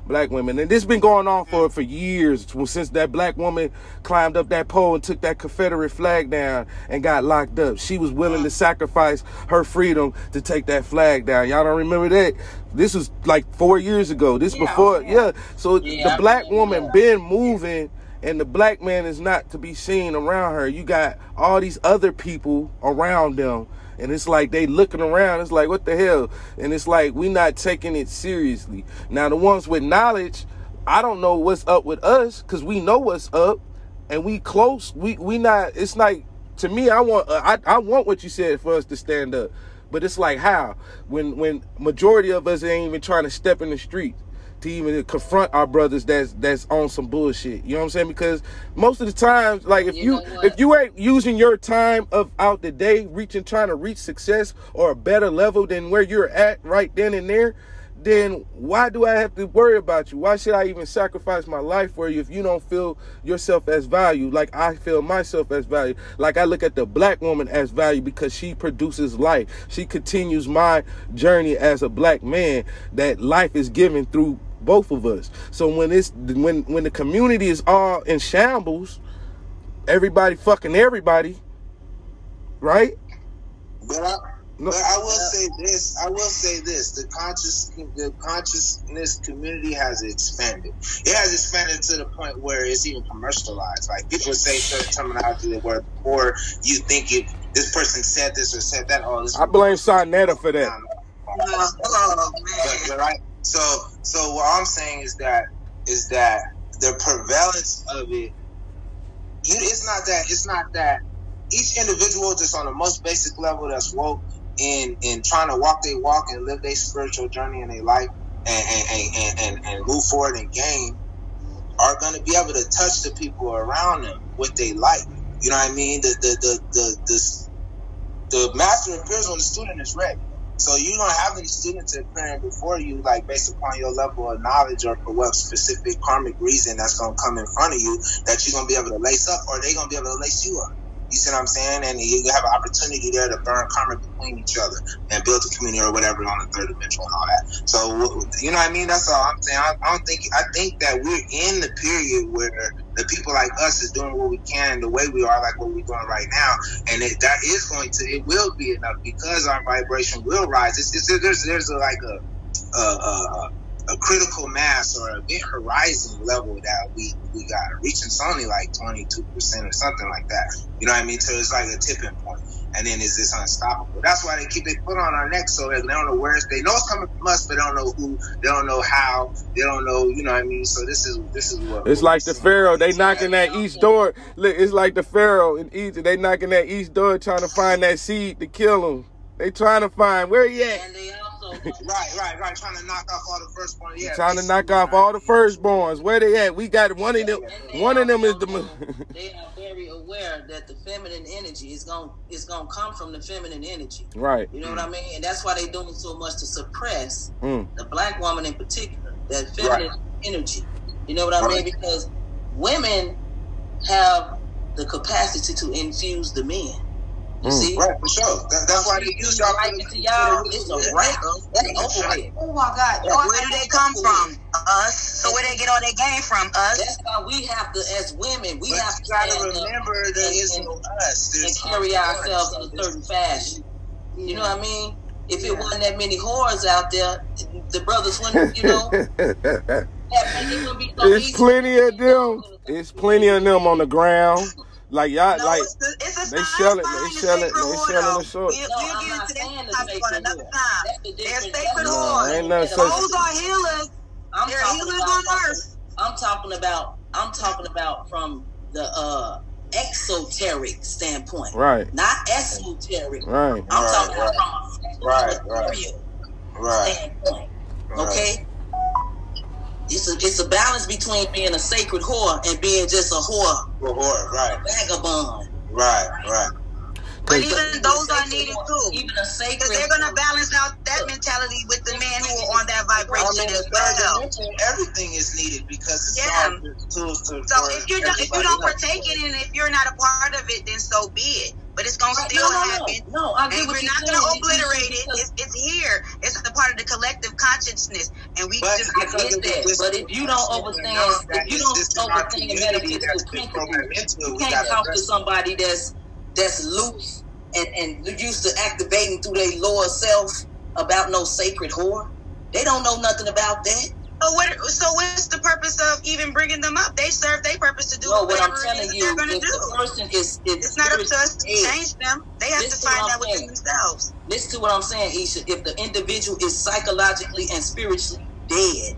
black women. And this been going on for mm. for years since that black woman climbed up that pole and took that Confederate flag down and got locked up. She was willing to mm. sacrifice her freedom to take that flag down. Y'all don't remember that? This was like four years ago. This before, yeah. So Yeah, the black woman been moving. And the black man is not to be seen around her. You got all these other people around them and it's like they looking around. It's like, what the hell? And it's like we not taking it seriously. Now the ones with knowledge, I don't know what's up with us because we know what's up, and we close. We we not. It's like to me, I want uh, I I want what you said for us to stand up, but it's like how when when majority of us ain't even trying to step in the streets to even confront our brothers that's that's on some bullshit. You know what I'm saying? Because most of the times, like if you, if you ain't using your time of out the day, reaching trying to reach success or a better level than where you're at right then and there, then why do I have to worry about you? Why should I even sacrifice my life for you if you don't feel yourself as value like I feel myself as value? Like I look at the black woman as value because she produces life. She continues my journey as a black man that life is given through both of us. So when it's when when the community is all in shambles, everybody fucking everybody, right? But I, but I will say this. I will say this. The conscious, the consciousness community has expanded. It has expanded to the point where it's even commercialized. Like people say certain terminology that were before you think it. This person said this or said that. Oh, this. I blame Sonetta for that. Oh, but, but right. So, so what I'm saying is that is that the prevalence of it. It's not that. It's not that each individual just on the most basic level that's woke in in trying to walk their walk and live their spiritual journey in their life and and, and, and, and move forward and gain are going to be able to touch the people around them with their light. You know what I mean? The the the the the, the master appears when the student is ready. So you don't have any students appearing before you, like based upon your level of knowledge or for what specific karmic reason that's gonna come in front of you that you're gonna be able to lace up, or they're gonna be able to lace you up. You see what I'm saying? And you have an opportunity there to burn karma between each other and build a community or whatever on the third dimension and all that. So you know what I mean? That's all I'm saying. I, don't think I think that we're in the period where the people like us is doing what we can the way we are, like what we're doing right now, and it, that is going to it will be enough because our vibration will rise. It's, it's there's there's a, like a, a, a a critical mass or a big horizon level that we we got reaching. It's only like twenty two percent or something like that. You know what I mean? So it's like a tipping point, and then is this unstoppable? That's why they keep it put on our neck so that they don't know where it's. They know it's coming from us, but they don't know who. They don't know how. They don't know. You know what I mean? So this is this is what. It's like the Pharaoh. They knocking that east door. Look, it's like the Pharaoh in Egypt. They knocking that east door trying to find that seed to kill him. They trying to find where he at *laughs* right, right, right. Trying to knock off all the firstborn. Yeah, trying to knock off all the firstborns. Where they at? We got one of them. One of them is the. they are very aware that the feminine energy is going is going to come from the feminine energy. Right. You know what I mean? And that's why they're doing so much to suppress mm. the black woman in particular, that feminine right. energy. You know what I right. mean? Because women have the capacity to infuse the men. You mm. see? Right, for sure. That, that's why they use y'all. Right to y'all. It's a right. That's over with. Oh my God. Oh, where do they come from? Us. So where they get all their game from? Us. That's why we have to, as women, we but have to try to remember and, there is no us. There's and carry ourselves in a certain fashion. You know what I mean? If it wasn't that many whores out there, the brothers wouldn't, you know. *laughs* There's plenty of them. There's plenty of them on the ground. Like y'all, no, like it's a, it's a they sell it, they sell it, they selling the short. We'll, we'll get into that topic on another time. They're sacred no, ain't no such. Those are healers. I'm They're healers on earth. I'm talking about. I'm talking about from the uh exoteric standpoint, right? Not esoteric, right? I'm right, talking right. about from right, right, right. standpoint. Okay, it's a it's a balance between being a sacred whore and being just a whore. A whore, right? vagabond. Right, right. But even those are needed too. Even a sacred. Because they're gonna balance out that mentality with the men who are on that vibration as well. Everything is needed because yeah. tools to. So if you don't if you don't partake in it, and if you're not a part of it, then so be it but it's gonna still no, no, happen. No, I and we're not gonna obliterate it. It's, it's, here. It's a part of the collective consciousness, and we but just get that. But if you don't understand, if you don't understand metaphysical principles, you can't talk to somebody that's that's loose and and used to activating through their lower self about no sacred whore. They don't know nothing about that. So what? So what's the purpose of even bringing them up? They serve their purpose to do no, what I'm telling you, they're going to do. The person is, is it's not up to us to change them. They have Listen to find out within themselves. Listen to what I'm saying, Isha. If the individual is psychologically and spiritually dead,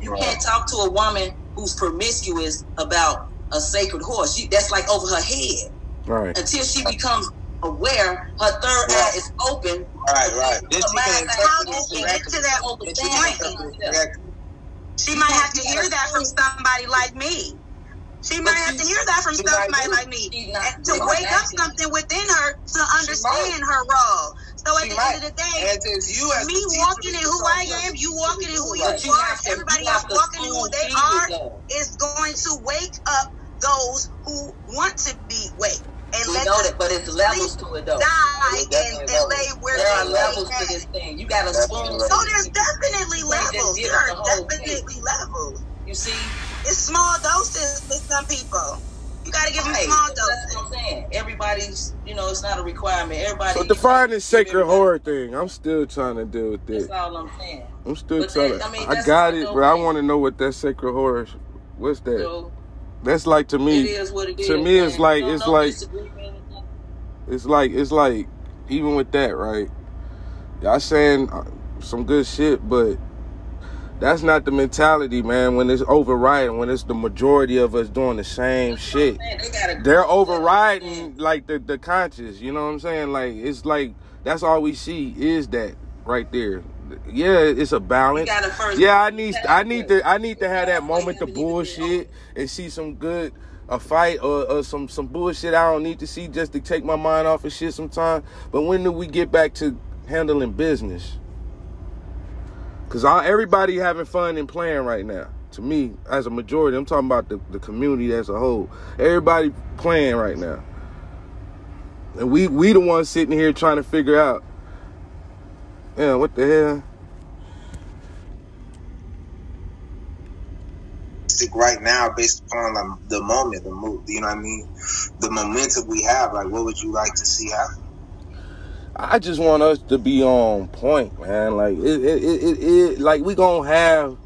you right. can't talk to a woman who's promiscuous about a sacred horse. She, that's like over her head. Right. Until she becomes aware, her third eye is open. Right, right. Then she can get to that point. She might have to hear that from somebody like me. She might have to hear that from somebody like me. And to wake up something within her to understand her role. So So at the end of the day, you as me walking in who I am, you walking in who you But are, have to- everybody you else have walking in who they are, is going to wake up those who want to be wake and We let know them that, but it's levels to it though. die There's and, definitely and levels. lay where there are levels lay to this thing. You got to spoon. So there's definitely You levels. give There them are the whole definitely levels. You see, It's small doses with some people. You gotta give them Right, small that's doses. what I'm saying. Everybody's, you know, it's not a requirement. Everybody. So define this sacred whore thing. I'm still trying to deal with this. That's it. all I'm saying. I'm still But trying that- I mean, I got it, but I want to know what that sacred whore. What's that? So That's like to me. it is what it is. to me, it's like it's like it's like it's like even with that, right? Y'all saying uh, some good shit, but that's not the mentality, man. When it's overriding, when it's the majority of us doing the same shit, they they're overriding like the the conscious. You know what I'm saying? Like it's like that's all we see is that right there. Yeah, it's a balance. Yeah, I need I need to I need to have that moment to bullshit and see some good a fight or, or some some bullshit I don't need to see just to take my mind off of shit sometimes. But when do we get back to handling business? Cause all, everybody having fun and playing right now. To me, as a majority, I'm talking about the, the community as a whole. Everybody playing right now. And we we the ones sitting here trying to figure out, yeah, what the hell? right now based upon like, the moment, the move. You know what I mean? The momentum we have. Like, what would you like to see happen? I just want us to be on point, man. Like it, it, it, it, like we gonna have,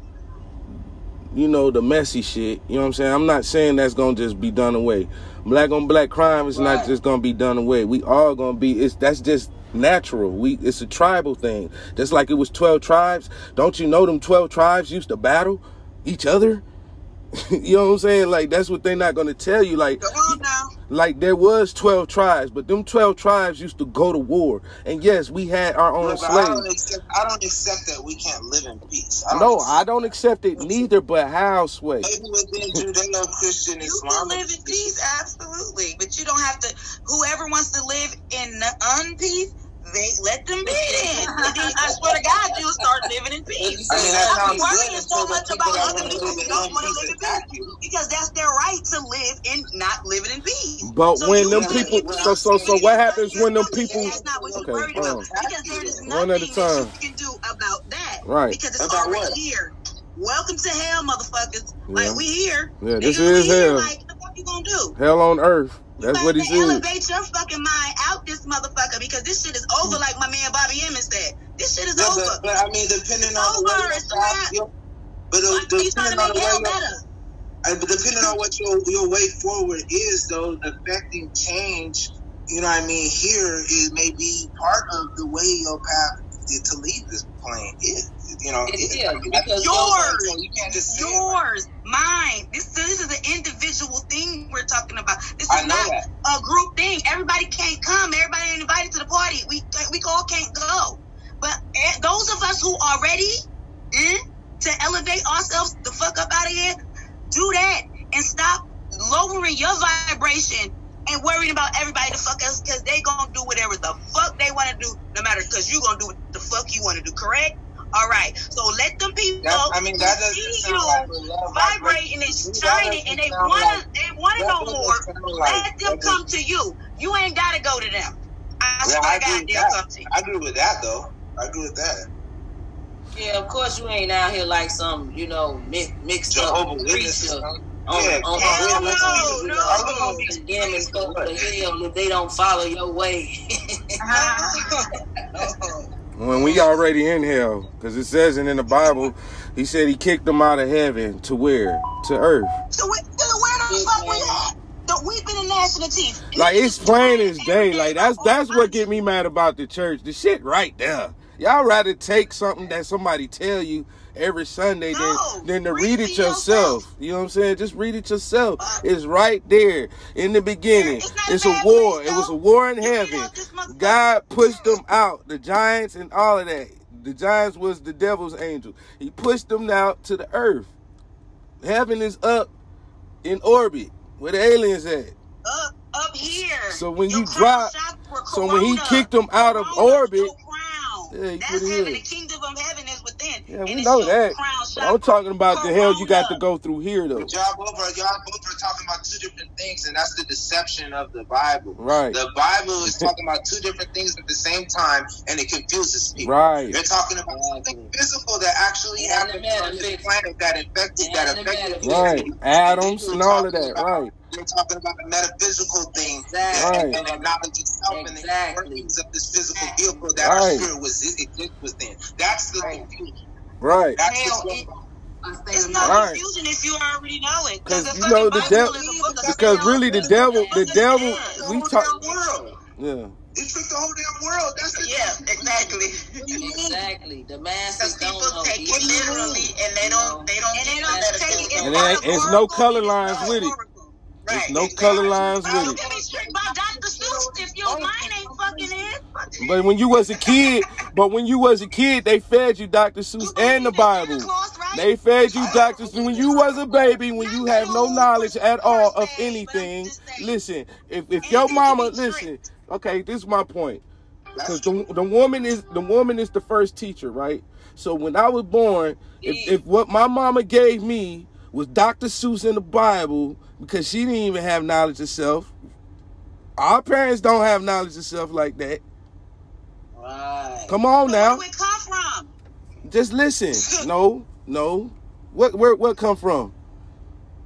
you know, the messy shit. You know what I'm saying? I'm not saying that's gonna just be done away. Black on black crime is not just gonna be done away. We all gonna be. It's that's just natural. We it's a tribal thing. Just like it was twelve tribes. Don't you know them twelve tribes used to battle each other? *laughs* you know what I'm saying? Like that's what they're not gonna tell you. Like, like there was twelve tribes, but them twelve tribes used to go to war. And yes, we had our own But I don't slaves. accept. I don't accept that we can't live in peace. I No, accept I don't accept it neither. But how, Sway? Maybe within Judeo Christian You can live in peace, absolutely, but you don't have to. Whoever wants to live in unpeace, they let them be. Then I swear to God, you'll start living in peace. I mean, that Stop sounds worrying good so much about that other people who don't want to live in peace because that's their right to live in not living in peace. But So when them people, so so so, what happens when them people? That's not what you're Okay, worried hold about um, because there is One nothing at a that time. you can do about that. Right. Because it's About already what? here. Welcome to hell, motherfuckers. Yeah. Like we here. Yeah, this Nigga, we is here. hell. Like what the fuck you gonna do? Hell on earth. That's what he to said. elevate your fucking mind out this motherfucker because this shit is over, like my man Bobby Hemmitt said. This shit is Yeah, over. but, but I mean, depending It's on the way over. your It's a path, but Like, he's trying to depending on the way hell your, better. but depending on what your your way forward is, though, affecting change. You know what I mean? Here is maybe part of the way your path to leave this plane is. You know, It is. is, I mean, because yours. yours. You can't just say it. Mine. This this is an individual thing we're talking about. This is not that. a group thing. Everybody can't come. Everybody ain't invited to the party. We we all can't go. But eh, those of us who are ready eh, to elevate ourselves the fuck up out of here, do that and stop lowering your vibration and worrying about everybody to fuck us because they gonna do whatever the fuck they want to do, no matter because you gonna do what the fuck you want to do. Correct? All right. So let them people That- I mean, that doesn't see you like vibrating and vibration. shining, and they wanna like- they wanna that know more. like- Let them that come to you. You ain't gotta go to them. I Yeah, swear I to agree God, with they'll that. come to you. I agree with that, though. I agree with that. Yeah, of course you ain't out here like some, you know, mi- mixed up Jehovah's Witnesses, preacher huh? On, Yeah, oh, on, oh, Hell no, on, no. Are we gonna be condemning folks to hell if they don't follow your way? Uh-huh. *laughs* When we already in hell, because it says it in the Bible, he said he kicked them out of heaven to where? To earth. So where, so where the fuck we at? The weeping and gnashing of teeth. Like it's plain as day. Like that's that's what get me mad about the church. The shit right there. Y'all rather take something that somebody tell you every Sunday than, than to read it yourself. You know what I'm saying? Just read it yourself. It's right there in the beginning. It's a war. It was a war in heaven. God pushed them out. The giants and all of that. The giants was the devil's angel. He pushed them out to the earth. Heaven is up in orbit. Where the aliens at? Up, up here. So when you drop, So when he kicked them out of orbit, yeah, he That's put heaven. in. The kingdom of heaven is within. Yeah, and we it's know that. crown I'm talking about the hell you got to go through here, though. But y'all both are y'all both are talking about two different things, and that's the deception of the Bible. Right. The Bible is talking about two different things at the same time, and it confuses people. Right. They're talking about something physical that actually And happened the on this planet that infected, And that the affected Right. humanity. Adams and all of that. about- Right. They're talking about the metaphysical things Exactly. and, and acknowledge itself and the Exactly. workings of this physical vehicle that Right. our spirit was exist within. That's the confusion. Right. That's Hell, the it- It's no Right. confusion if you already know it. Because you know the devil. Bible is a book of Because really, the devil, the devil, the we talk. damn. Yeah. It tricked the whole damn world. That's the Yeah, exactly. Exactly. The masses Because don't people know. take it literally, and they don't. They don't. And get they don't take it And there ain't, it's no color lines with it. There's Right. no color lines Bro, with you it. can be tricked by Dr. Seuss if your mind ain't fucking in. But when you was a kid, but when you was a kid, they fed you Dr. Seuss and the Bible. They fed you Dr. Seuss. When you was a baby, when you have no knowledge at all of anything, listen, if, if your mama, listen, okay, this is my point. Because the, the woman is the woman is the first teacher, right? So when I was born, if, if what my mama gave me was Dr. Seuss in the Bible, because she didn't even have knowledge of self. Our parents don't have knowledge of self like that. Right. Come on now. Where it come from? Just listen. *laughs* No, no. What where what come from?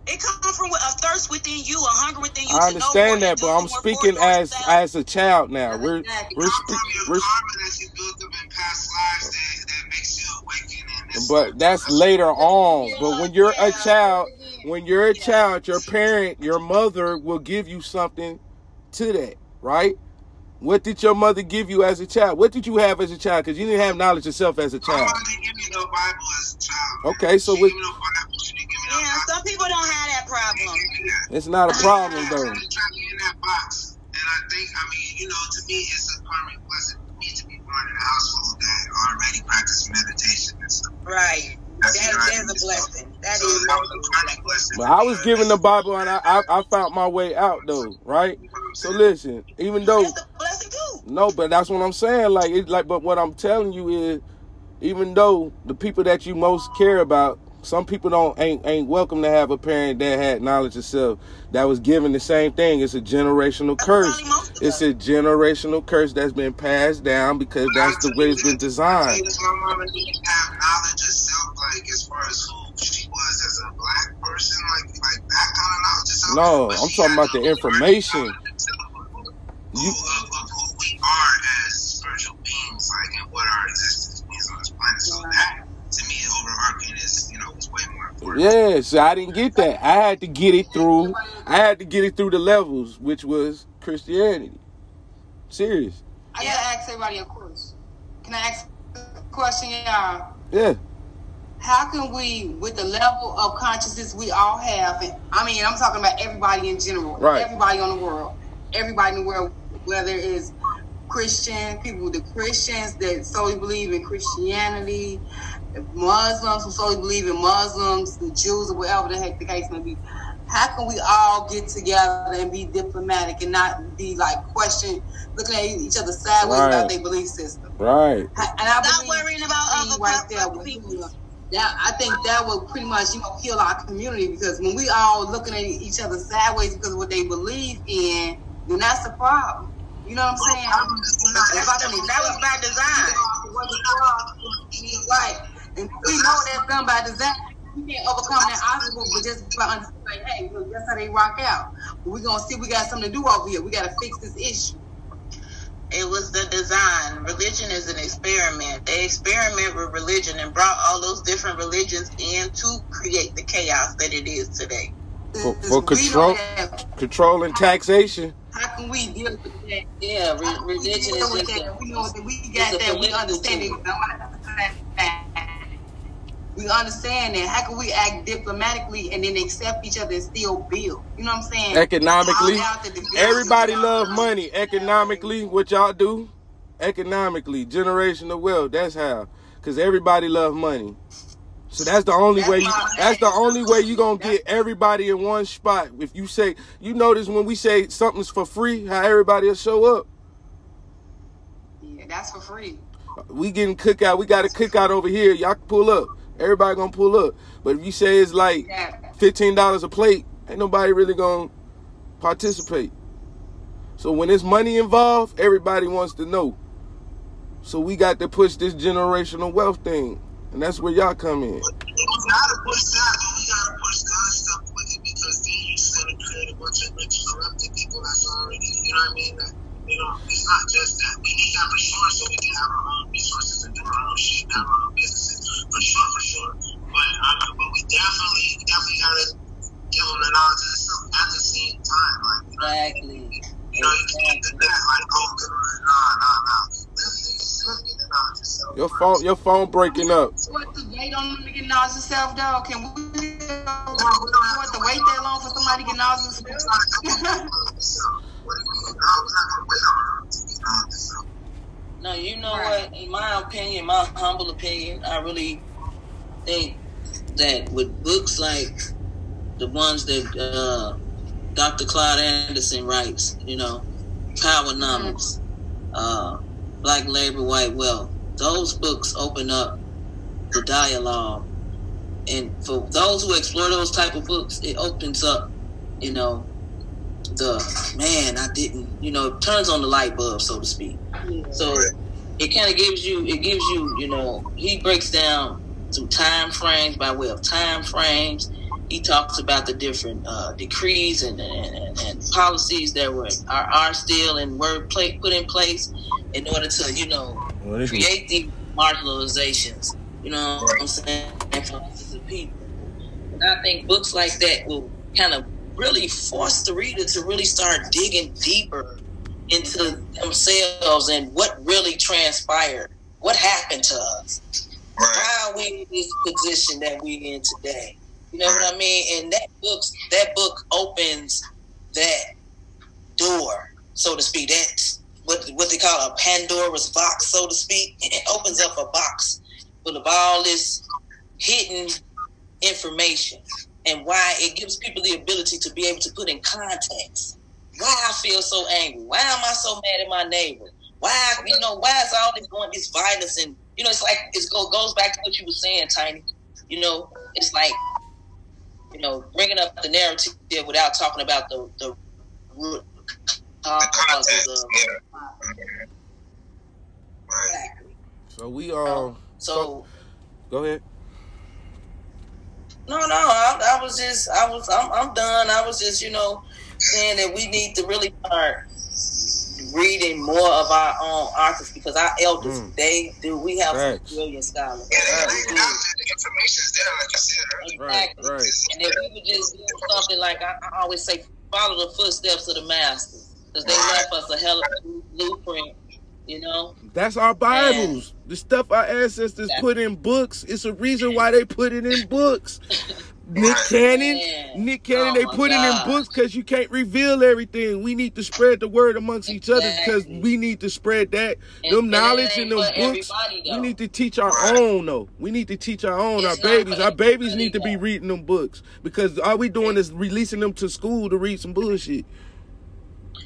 It comes from a thirst within you, a hunger within you. I to know understand that, but I'm speaking as yourself. as a child now. We're we're, spe- we're karma that you built up in past lives that, that makes you awaken and this but that's later on. But when you're a child, when you're a child, your parent, your mother will give you something to that, right? What did your mother give you as a child? What did you have as a child? Because you didn't have knowledge yourself as a My child. didn't give me no Bible as a child. Okay, so She what, didn't give me no Bible. She didn't give me no Yeah, some people don't have that problem. it's not a problem though. tried to trap me in that box. And I think, I mean, you know, to me, it's a karmic blessing for me to be born in a household that already practices meditation and stuff. Right. That, That's that right. is a blessing. That So is that was a karmic blessing. But I was given the Bible and I, I, I found my way out though, right? So listen, even though that's a blessing too. no, but that's what I'm saying. Like it, like, but what I'm telling you is, even though the people that you most care about, some people don't ain't ain't welcome to have a parent that had knowledge of self that was given the same thing. It's a generational curse. probably most of It's a generational curse that's been passed down because that's the way it's been I tell designed. You this, my mama didn't have knowledge of self, like as far as who she was as a black person, like like that kind of knowledge of self. No, But I'm talking about the information. of who- You of, of who we are as spiritual beings, like and what our existence means on this planet. So that, to me, overarching is you know is way more important. Yeah, so I didn't get that. I had to get it through. I had to get it through the levels, which was Christianity. Serious. I gotta ask everybody a question. Can I ask a question, y'all? Yeah. How can we, with the level of consciousness we all have, and I mean, I'm talking about everybody in general, Right. everybody on the world, everybody in the world, whether it's Christian, people, the Christians that solely believe in Christianity, Muslims who solely believe in Muslims, the Jews, or whatever the heck the case may be. How can we all get together and be diplomatic and not be like question looking at each other sideways Right. about their belief system? Right. And I Stop believe worrying about other right there other with people. That I think that will pretty much you know kill our community because when we all looking at each other sideways because of what they believe in, then that's the problem. You know what I'm saying? If I can That was by design. Right. And we know that's done by design. We can't overcome that obstacle, but just by understanding, hey, look, that's how they rock out. We're gonna see we got something to do over here. We gotta fix this issue. It was the design. Religion is an experiment. They experiment with religion and brought all those different religions in to create the chaos that it is today. For, for control, don't have- control and taxation. How can we deal with that? Yeah, re- we religion is just that? We know that we got that. We understand it. We understand that. How can we act diplomatically and then accept each other and still build? You know what I'm saying? Economically, Without the division, everybody love money. Economically, what y'all do? Economically, generational wealth. That's how. Cause everybody love money. So that's the only way. You, that's the only way you gonna get everybody in one spot. If you say, you notice when we say something's for free, how everybody will show up. Yeah, that's for free. We getting cookout. We got a cookout over here. Y'all can pull up. Everybody gonna pull up. But if you say it's like fifteen dollars a plate, ain't nobody really gonna participate. So when there's money involved, everybody wants to know. So we got to push this generational wealth thing, and that's where y'all come in. We gotta push that, but we gotta push the other stuff with it because then you're just gonna create a bunch of rich, corrupted people that's already, you know what I mean? That, you know, it's not just that. We need that for sure But, I but we definitely, we definitely gotta give them the knowledge of the stuff at the same time. Like, exactly. You know, you can't do that. Like, oh, good, nah, nah, nah. Your phone, your phone breaking up. What to wait on to get knowledge of self, though? Can we? What to wait that long for somebody to get knowledge of? *laughs* *laughs* No, you know what? In my opinion, my humble opinion, I really think that with books like the ones that uh, Dr. Claud Anderson writes, you know, Powernomics, uh, Black Labor, White Wealth, those books open up the dialogue. And for those who explore those type of books, it opens up, you know, the man, I didn't, you know, it turns on the light bulb, so to speak. So it kind of gives you, it gives you, you know, he breaks down some time frames by way of time frames. He talks about the different uh, decrees and, and, and, policies that were are, are still and were play, put in place in order to, you know, create these marginalizations. You know what I'm saying? For people. And I think books like that will kind of really force the reader to really start digging deeper into themselves and what really transpired, what happened to us, why are we in this position that we're in today. You know what I mean? And that book, that book opens that door, so to speak. That's what what they call a Pandora's box, so to speak. *laughs* It opens up a box full of all this hidden information and why it gives people the ability to be able to put in context why I feel so angry. Why am I so mad at my neighbor? Why, you know, why is all this going this violence and you know, it's like it goes back to what you were saying, Tiny. You know, it's like you know, bringing up the narrative without talking about the the root causes of. So we all. Um, so, go ahead. No, no, I, I was just, I was, I'm, I'm done. I was just, you know, saying that we need to really start reading more of our own authors because our elders, mm. they do. We have Facts. some brilliant scholars. Yeah, right. they, they, the information is there, like you said. Exactly. Right, right. And if we would just do something like I, I, always say, follow the footsteps of the masters because they left us a hell of a blueprint. You know, that's our Bibles. And the stuff our ancestors put in books. It's a reason why they put it in books. *laughs* Nick Cannon, Man. Nick Cannon, oh they put it in books because you can't reveal everything. We need to spread the word amongst exactly. each other because we need to spread that and, them knowledge in them books. We need to teach our own though. We need to teach our own. It's our babies, our babies need to be reading them books because all we doing is releasing them to school to read some bullshit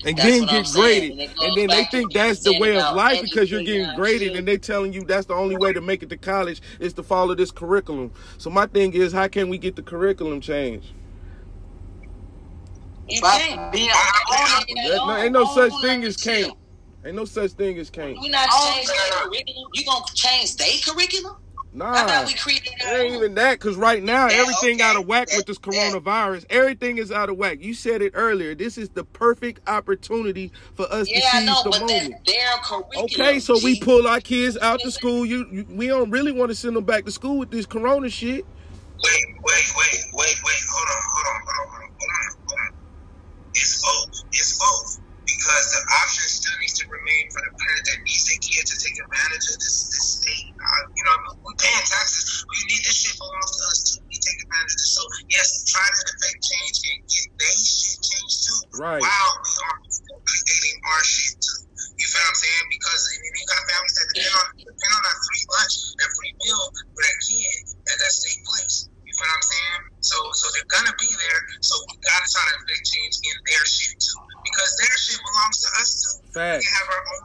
and that's then get graded. And, and then they think that's the way of life because you're getting graded and they're telling you that's the only way to make it to college is to follow this curriculum. So my thing is how can we get the curriculum changed? You can't. no, ain't no such thing as can't. Ain't no such thing as can't. We not changing curriculum. You gonna change their curriculum? Nah, we created it ain't even that. Cause right now everything okay. out of whack with this coronavirus. Everything is out of whack. You said it earlier. This is the perfect opportunity for us yeah, to seize know, the but moment. Their okay, so we pull our kids out to school. You, you, we don't really want to send them back to school with this corona shit. Wait, wait, wait, wait, wait. Hold on, hold on, hold on, hold on, hold on. It's both. It's both because the option still needs to remain for the parent that needs their kid to take advantage of this, this state. Uh, you know, we're paying taxes. We need this shit belongs to us too. We take advantage of this. So yes, try to affect change and get their shit changed too. Right. While we are creating our shit too. You feel what I'm saying? Because if you got families that depend on depend on that free lunch, that free meal for that kid at that state place. You feel what I'm saying? So so they're gonna be there. So we gotta try to affect change in their shit too because their shit belongs to us too. Fact. We have our own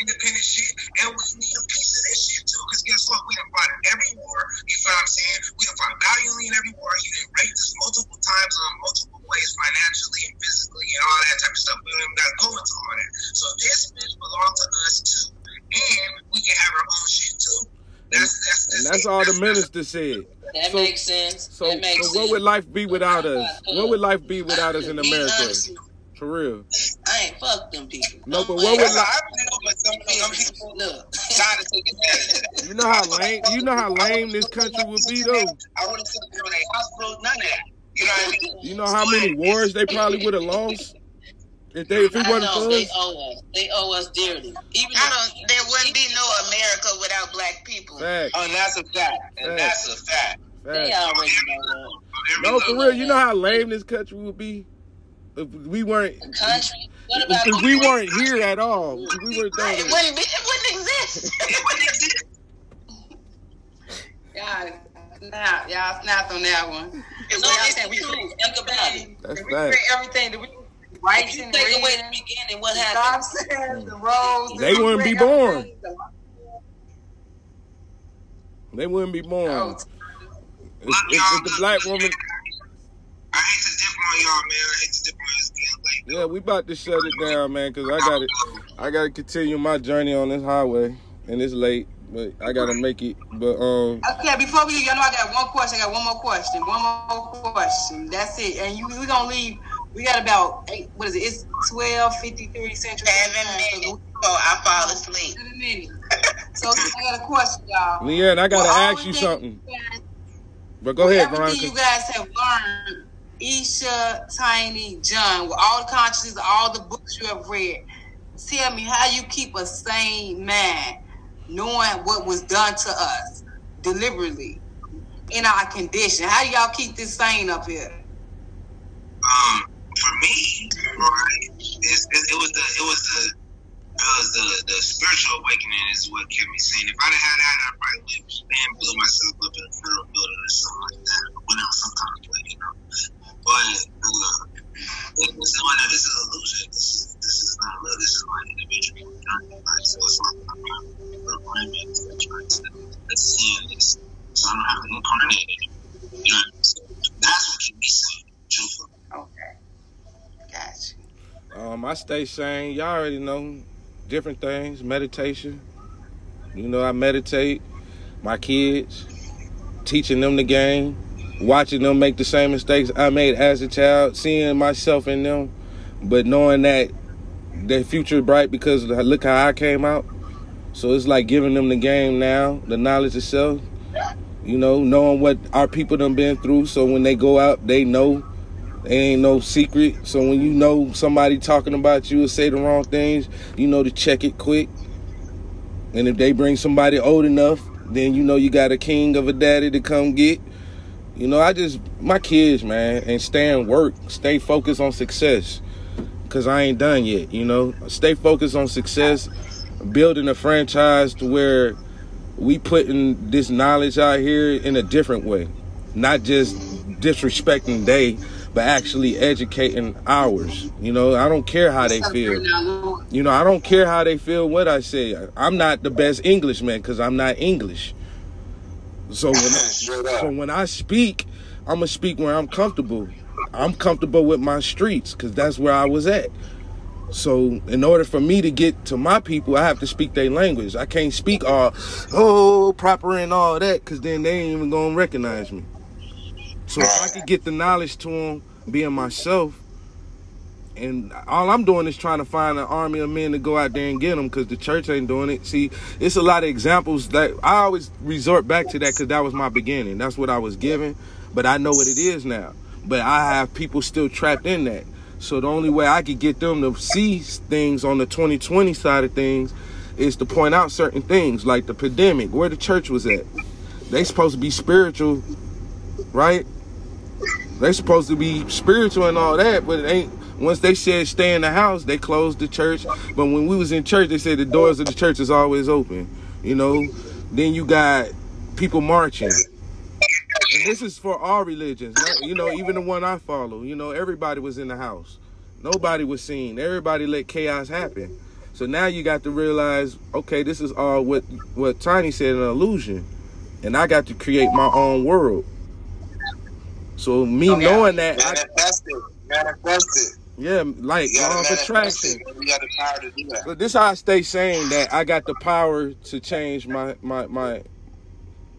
independent shit, And we need a piece of this shit too, because guess what? We done fought in every war. You feel what I'm saying? We done fought valiantly in every war. You done raped us multiple times on multiple ways, financially and physically, and all that type of stuff. We don't even got to go into all that. So this bitch belongs to us too, and we can have our own shit too. That's that's, And that's all the minister said. That So- makes sense. So, that makes so what would life be without us? What would life be without us in America? Honest, For real. I ain't fuck them people. No, but I'm what would like- life? but some, some people Look, try to take advantage of. You know how lame. You know how lame this country would be though. I want to sit there in a hospital, none of that. You know what I mean? You know how many wars they probably would have lost if they if it I wasn't know for they owe us. They owe us dearly. Even I don't. There wouldn't be no America without black people. Fact, Oh, and that's a fact. And that's a fact. they fact. already know No, for real. You know how lame this country would be if we weren't. that. Country. What about Because we weren't here at all. If we weren't there. it wouldn't be. It wouldn't exist. *laughs* Y'all, snap, y'all snapped on that one. No, Y'all it's said the we. Think about it. That's we fact. create everything. that we rights You and take away the beginning, what Stop happened? saying the mm. roads. They we wouldn't be born. They wouldn't be born. If, if, if the black woman, I hate to dip on y'all, man. I hate to dip on this again. Like, yeah, we about to shut it down, man. Cause I got it. I got to continue my journey on this highway, and it's late, but I got to make it. But um, Okay, before we leave, y'all know I got one question. I got one more question. One more question. That's it. And you, we gonna leave. We got about eight. What is it? It's twelve fifty three central. Seven Time. So minutes. Oh, I fall asleep. Seven minutes. So I got a question, y'all. Lee Ann, I got to Well, ask you something. things- But go ahead, Everything you guys have learned, Isha, Tiny, John, with all the consciousness, all the books you have read, tell me how you keep a sane mind, knowing what was done to us deliberately in our condition. How do y'all keep this sane up here? um, for me, right, it, it was the, it was the, was the, the spiritual awakening is what kept me sane. If I'd have had that, I'd probably live and blew myself up in a federal building or something like that. Whatever, some kind of know. But uh, it was no, no, this is illusion. This is this is not real. This is my individual journey. Like, so it's not I'm not programming to try to let's see this. So I don't have to incarnate it. You know, so that's what kept me sane. Truthfully. Okay. Gotcha. Um, I stay sane. Y'all already know different things. Meditation. You know, I meditate. My kids, teaching them the game, watching them make the same mistakes I made as a child, seeing myself in them, but knowing that their future is bright because look how I came out. So it's like giving them the game now, the knowledge itself. You know, knowing what our people done been through, so when they go out, they know They ain't no secret. So when you know somebody talking about you or say the wrong things, you know to check it quick. And if they bring somebody old enough, then you know you got a king of a daddy to come get. You know, I just my kids, man, and stay in work, stay focused on success. Cause I ain't done yet, you know. Stay focused on success, building a franchise to where we putting this knowledge out here in a different way. Not just disrespecting they, but actually educating ours. You know, I don't care how they feel. You know, I don't care how they feel what I say. I'm not the best Englishman because I'm not English. So when I, *laughs* so when I speak, I'm gonna speak where I'm comfortable. I'm comfortable with my streets because that's where I was at. So in order for me to get to my people, I have to speak their language. I can't speak all oh proper and all that because then they ain't even gonna recognize me. So if I could get the knowledge to them, being myself, and all I'm doing is trying to find an army of men to go out there and get them because the church ain't doing it. See, it's a lot of examples that I always resort back to that because that was my beginning. That's what I was given, but I know what it is now. But I have people still trapped in that. So the only way I could get them to see things on the 2020 side of things is to point out certain things like the pandemic, where the church was at. They supposed to be spiritual, right? They supposed to be spiritual and all that, but it ain't. Once they said stay in the house, they closed the church. But when we was in church, they said the doors of the church is always open. You know. Then you got people marching. And this is for all religions, not, you know, even the one I follow. You know, everybody was in the house. Nobody was seen. Everybody let chaos happen. So now you got to realize, okay, this is all what what Tiny said an illusion, and I got to create my own world. So me oh, knowing that, manifest I, it, manifest it. Yeah, like law of attraction. We got the power to do that. But this how I stay saying that I got the power to change my my my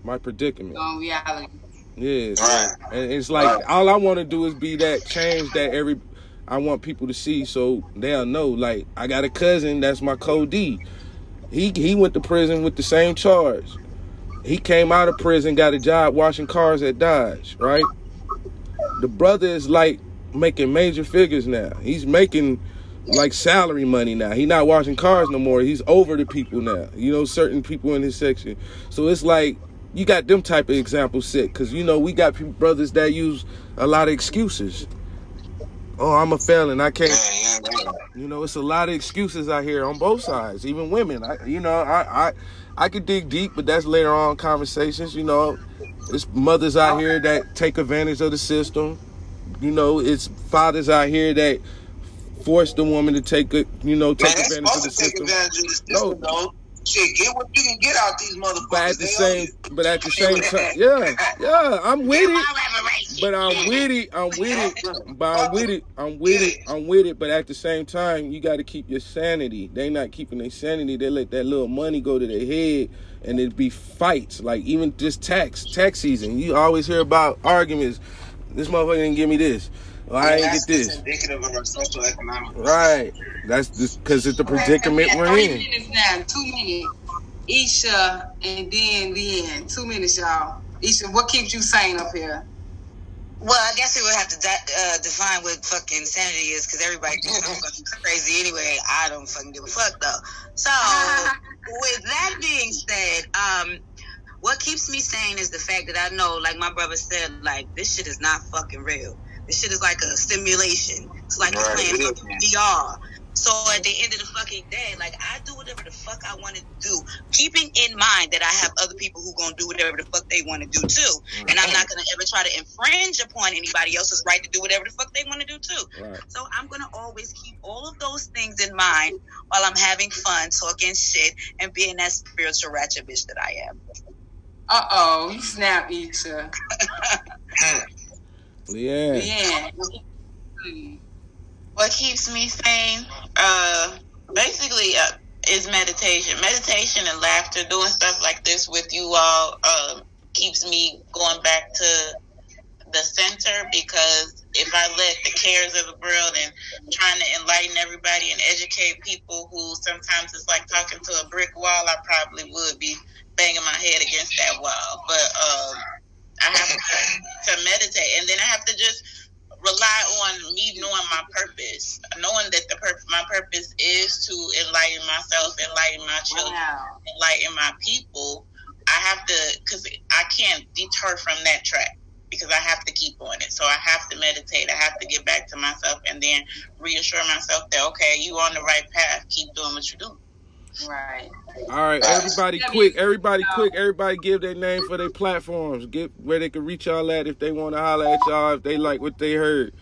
my predicament. On reality. Yeah, right. and it's like right. all I want to do is be that change that every I want people to see so they'll know. Like I got a cousin that's my co-D. He he went to prison with the same charge. He came out of prison, got a job washing cars at Dodge, right? The brother is like making major figures now. He's making like salary money now. He's not washing cars no more. He's over the people now. You know, certain people in his section. So it's like you got them type of examples set because you know we got people, brothers that use a lot of excuses. Oh, I'm a felon. I can't. You know, it's a lot of excuses out here on both sides, even women. I, you know, I, I, I could dig deep, but that's later on conversations. You know, it's mothers out oh. here that take advantage of the system. You know, it's fathers out here that force the woman to take a, you know, take Man, advantage of the system. Advantage of the system no. Shit, get what you can get out these motherfuckers. But at the same, but at the same time, yeah, yeah, I'm *laughs* with it. *laughs* But I'm with it. I'm with it. But I'm with it. I'm with it. I'm with it. But at the same time, you got to keep your sanity. They not keeping their sanity. They let that little money go to their head, and it be fights. Like even just tax tax season. You always hear about arguments. This motherfucker didn't give me this. Well, I ain't get this. Indicative of our social economic. Right. That's just because it's the predicament we're three in. Three minutes now. Two minutes. Isha and then then two minutes, y'all. Isha, what keeps you sane up here? Well, I guess we would have to uh, define what fucking sanity is because everybody thinks I'm fucking crazy anyway. I don't fucking give a fuck though. So, *laughs* with that being said, um, what keeps me sane is the fact that I know, like my brother said, like this shit is not fucking real. This shit is like a simulation. It's like right. playing VR. So at the end of the fucking day, like I do whatever the fuck I want to do, keeping in mind that I have other people who gonna do whatever the fuck they want to do too, right. and I'm not gonna ever try to infringe upon anybody else's right to do whatever the fuck they want to do too. Right. So I'm gonna always keep all of those things in mind while I'm having fun, talking shit, and being that spiritual ratchet bitch that I am. Uh oh, you snap, Isha. Yeah. Yeah. What keeps me sane, uh, basically, uh, is meditation. Meditation and laughter. Doing stuff like this with you all uh, keeps me going back to the center because if I let the cares of the world and trying to enlighten everybody and educate people who sometimes it's like talking to a brick wall, I probably would be banging my head against that wall. But um, I have to, to meditate, and then I have to just rely on me knowing my purpose, knowing that the purpose, my purpose is to enlighten myself, enlighten my children, wow. enlighten my people. I have to, because I can't deter from that track because I have to keep on it. So I have to meditate. I have to get back to myself and then reassure myself that okay, you on the right path. Keep doing what you're doing. Right. All right, everybody, quick, everybody, quick, everybody, give their name for their platforms. Get where they can reach y'all at if they want to holler at y'all if they like what they heard.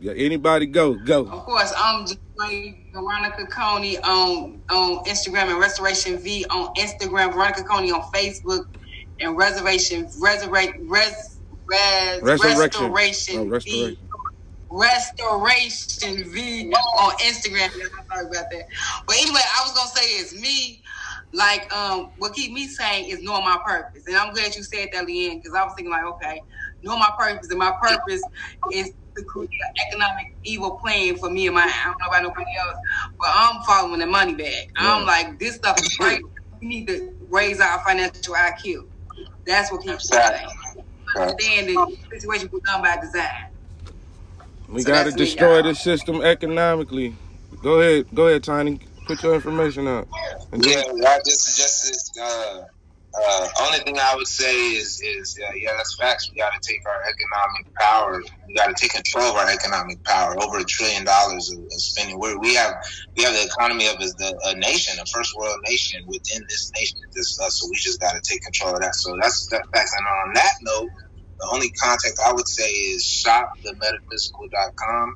Yeah, anybody go go. Of course, I'm Veronica Coney on on Instagram and Restoration V on Instagram. Veronica Coney on Facebook and Reservation Resurrect Res, res, Resurrection. Restoration oh, restoration. V Restoration V on Instagram. Sorry about that. But anyway, I was gonna say is me, like um, what keep me saying is knowing my purpose, and I'm glad you said that, Lee Ann, because I was thinking like, okay, know my purpose, and my purpose is to create an economic evil plan for me and my. I don't know about nobody else, but I'm following the money bag. I'm like, this stuff is great. We need to raise our financial IQ. That's what keeps me saying. Understand the situation was done by design. We so got to destroy the system economically. Go ahead, go ahead, Tiny. Put your information up. Yeah, I just suggested. Uh, uh, only thing I would say is, is uh, yeah, that's facts. We got to take our economic power. We got to take control of our economic power. Over a trillion dollars of, of spending. We're, we have we have the economy of the, a nation, a first world nation within this nation. This, uh, so we just got to take control of that. So that's that facts. And on that note, the only contact I would say is shopthemetaphysical.com.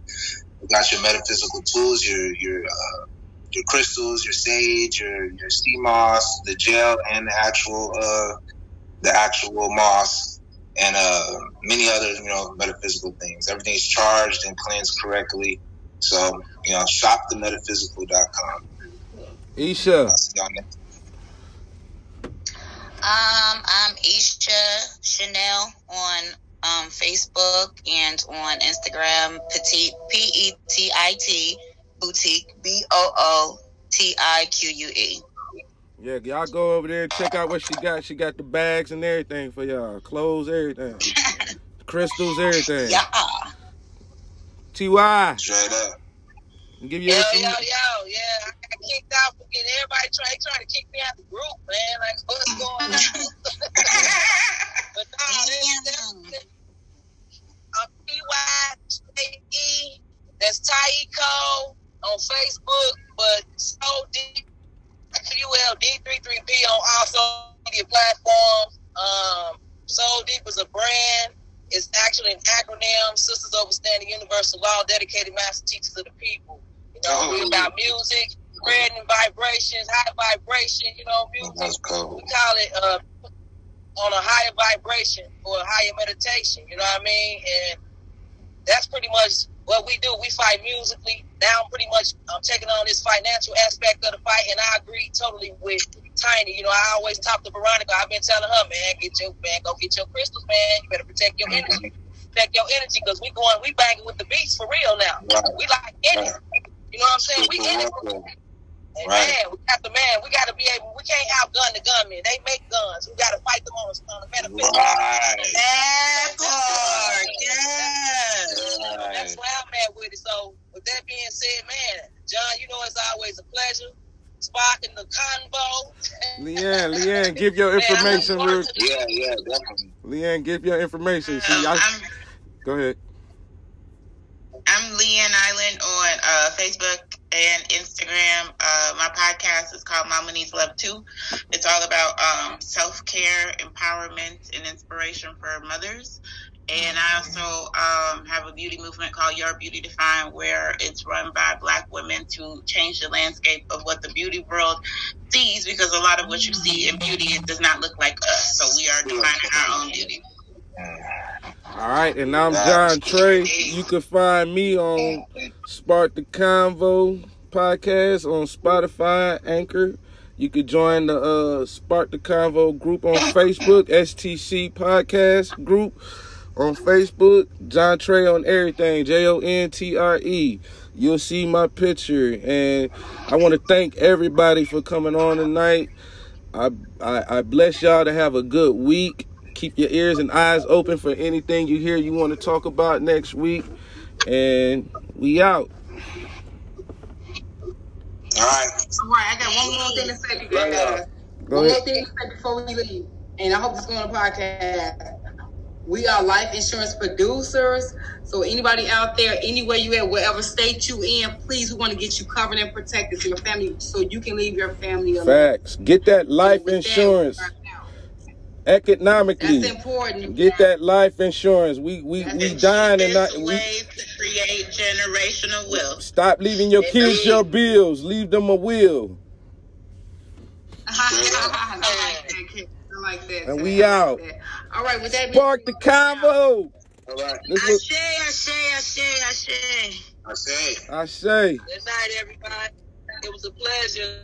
You got your metaphysical tools, your your uh, your crystals, your sage, your your sea moss, the gel, and the actual uh, the actual moss, and uh, many other you know metaphysical things. Everything's charged and cleansed correctly. So you know, shop shopthemetaphysical.com. Isha. Um, I'm Isha Chanel on um, Facebook and on Instagram, Petite P E T I T Boutique B O O T I Q U E. Yeah, y'all go over there and check out what she got. She got the bags and everything for y'all, clothes, everything, *laughs* crystals, everything. Yeah. Ty. Straight up. Give you Yo, some- yo, yo, yeah. I got kicked out for getting everybody trying trying to kick me out the group, man. Like, what's going on? *laughs* but no, that's, that's, I'm P-Y-J-E. That's Ty Cole on Facebook, but Soul Deep. ULD33B on all social media platforms. Um, Soul Deep is a brand. It's actually an acronym. Sisters Overstand the Universal Law, dedicated master teachers of the people. You know, we're about music, spreading vibrations, high vibration. You know, music. Cool. We call it uh, on a higher vibration or a higher meditation. You know what I mean? And that's pretty much what we do. We fight musically. Now I'm pretty much I'm taking on this financial aspect of the fight, and I agree totally with Tiny. You know, I always talk to Veronica. I've been telling her, man, get your man, go get your crystals, man. You better protect your energy. Protect your energy because we going, we banging with the beats for real now. We like in it. You know what I'm saying? We in it. And Right. man, we got the man. We got to be able. We can't outgun the gunmen. They make guns. We got to fight them on, on the metaphysical. Right. That part, yes. That's where I'm at with it. So, with that being said, man, John, you know it's always a pleasure. Spark in the convo. *laughs* Lee Ann, Leanne, give your Man, I look information forward real. to Yeah, yeah, definitely. Lee Ann, give your information. See, I, I'm go ahead. I'm Lee Ann Elland on uh, Facebook and Instagram. Uh, my podcast is called Mama Needs Love Too. It's all about um, self care, empowerment, and inspiration for mothers. And I also um, have a beauty movement called Your Beauty Defined, where it's run by Black women to change the landscape of what the beauty world sees, because a lot of what you see in beauty it does not look like us. So we are defining our own beauty. All right, and I'm JonTre. You can find me on Spark the Convo podcast on Spotify, Anchor. You could join the uh, Spark the Convo group on Facebook, STC Podcast group on Facebook. JonTre on everything, J O N T R E. You'll see my picture, and I want to thank everybody for coming on tonight. I, I I bless y'all to have a good week. Keep your ears and eyes open for anything you hear you want to talk about next week. And we out. All right. All right, I got one more thing to say to you Right guys. Go One more thing to say before we leave, and I hope this is going on the podcast. We are life insurance producers. So anybody out there, anywhere you at, whatever state you in, please, we want to get you covered and protected for your family, so you can leave your family alone. Facts. Get that life With that, insurance economically. That's important. Get that life insurance. We we we dying and not It's a we to create generational wealth. stop leaving your kids your bills. Leave them a will. *laughs* I like that. kid. I like that. And we I like out. All right, with that being Spark the convo. All right. This was Ashe, ashe, ashe, ashe. I say I say. Good night, everybody. It was a pleasure.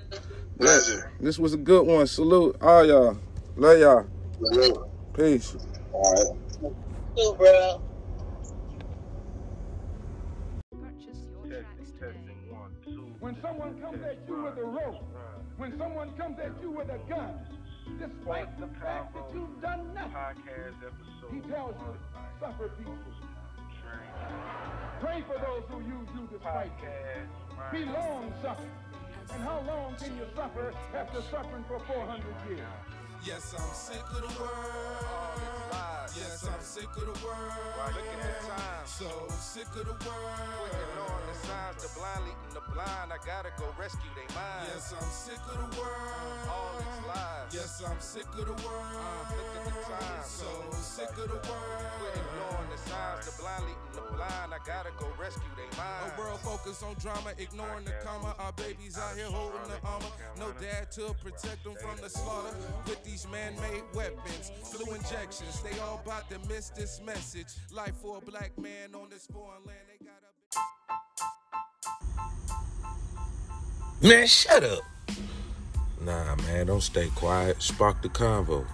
pleasure. This was a good one. Salute all y'all. Love y'all. Salute. Peace. All right. Cool, bro. When someone comes at you with a rope, when someone comes at you with a gun, despite the fact that you've done nothing, he tells you, suffer peace. Pray for those who use you despitefully. Be long suffering. And how long can you suffer after suffering for 400 years? Yes, I'm sick of the world. All its lies. Yes, I'm sick of the world. Look at the time. So sick of the world. Quick ignoring the signs, the blind leading the blind. I gotta go rescue they minds. Yes, I'm sick of the world. All these lies. Yes, I'm sick of the world. Uh, look at the time. So sick of the world. Quit ignoring the signs, the blind leading the blind. I gotta go rescue they minds. A world focused on drama, ignoring the comma. Our babies out here holding the armor. No dad to protect them from the slaughter. With these man-made weapons, flu injections. They all about to miss this message. Life for a black man on this foreign land. They got a Man, shut up. Nah, man, don't stay quiet. Spark the convo.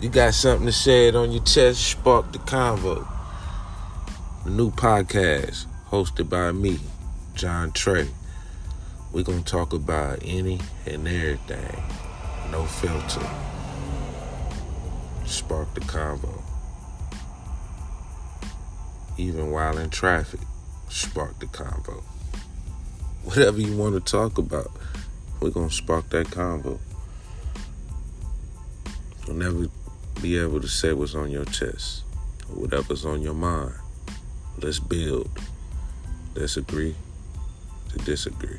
You got something to say it on your chest? Spark the convo. The new podcast hosted by me, JonTre. We're going to talk about any and everything. No filter. Spark the convo. Even while in traffic, spark the convo. Whatever you want to talk about, we're going to spark that convo. You'll never be able to say what's on your chest or whatever's on your mind. Let's build. Let's agree to disagree.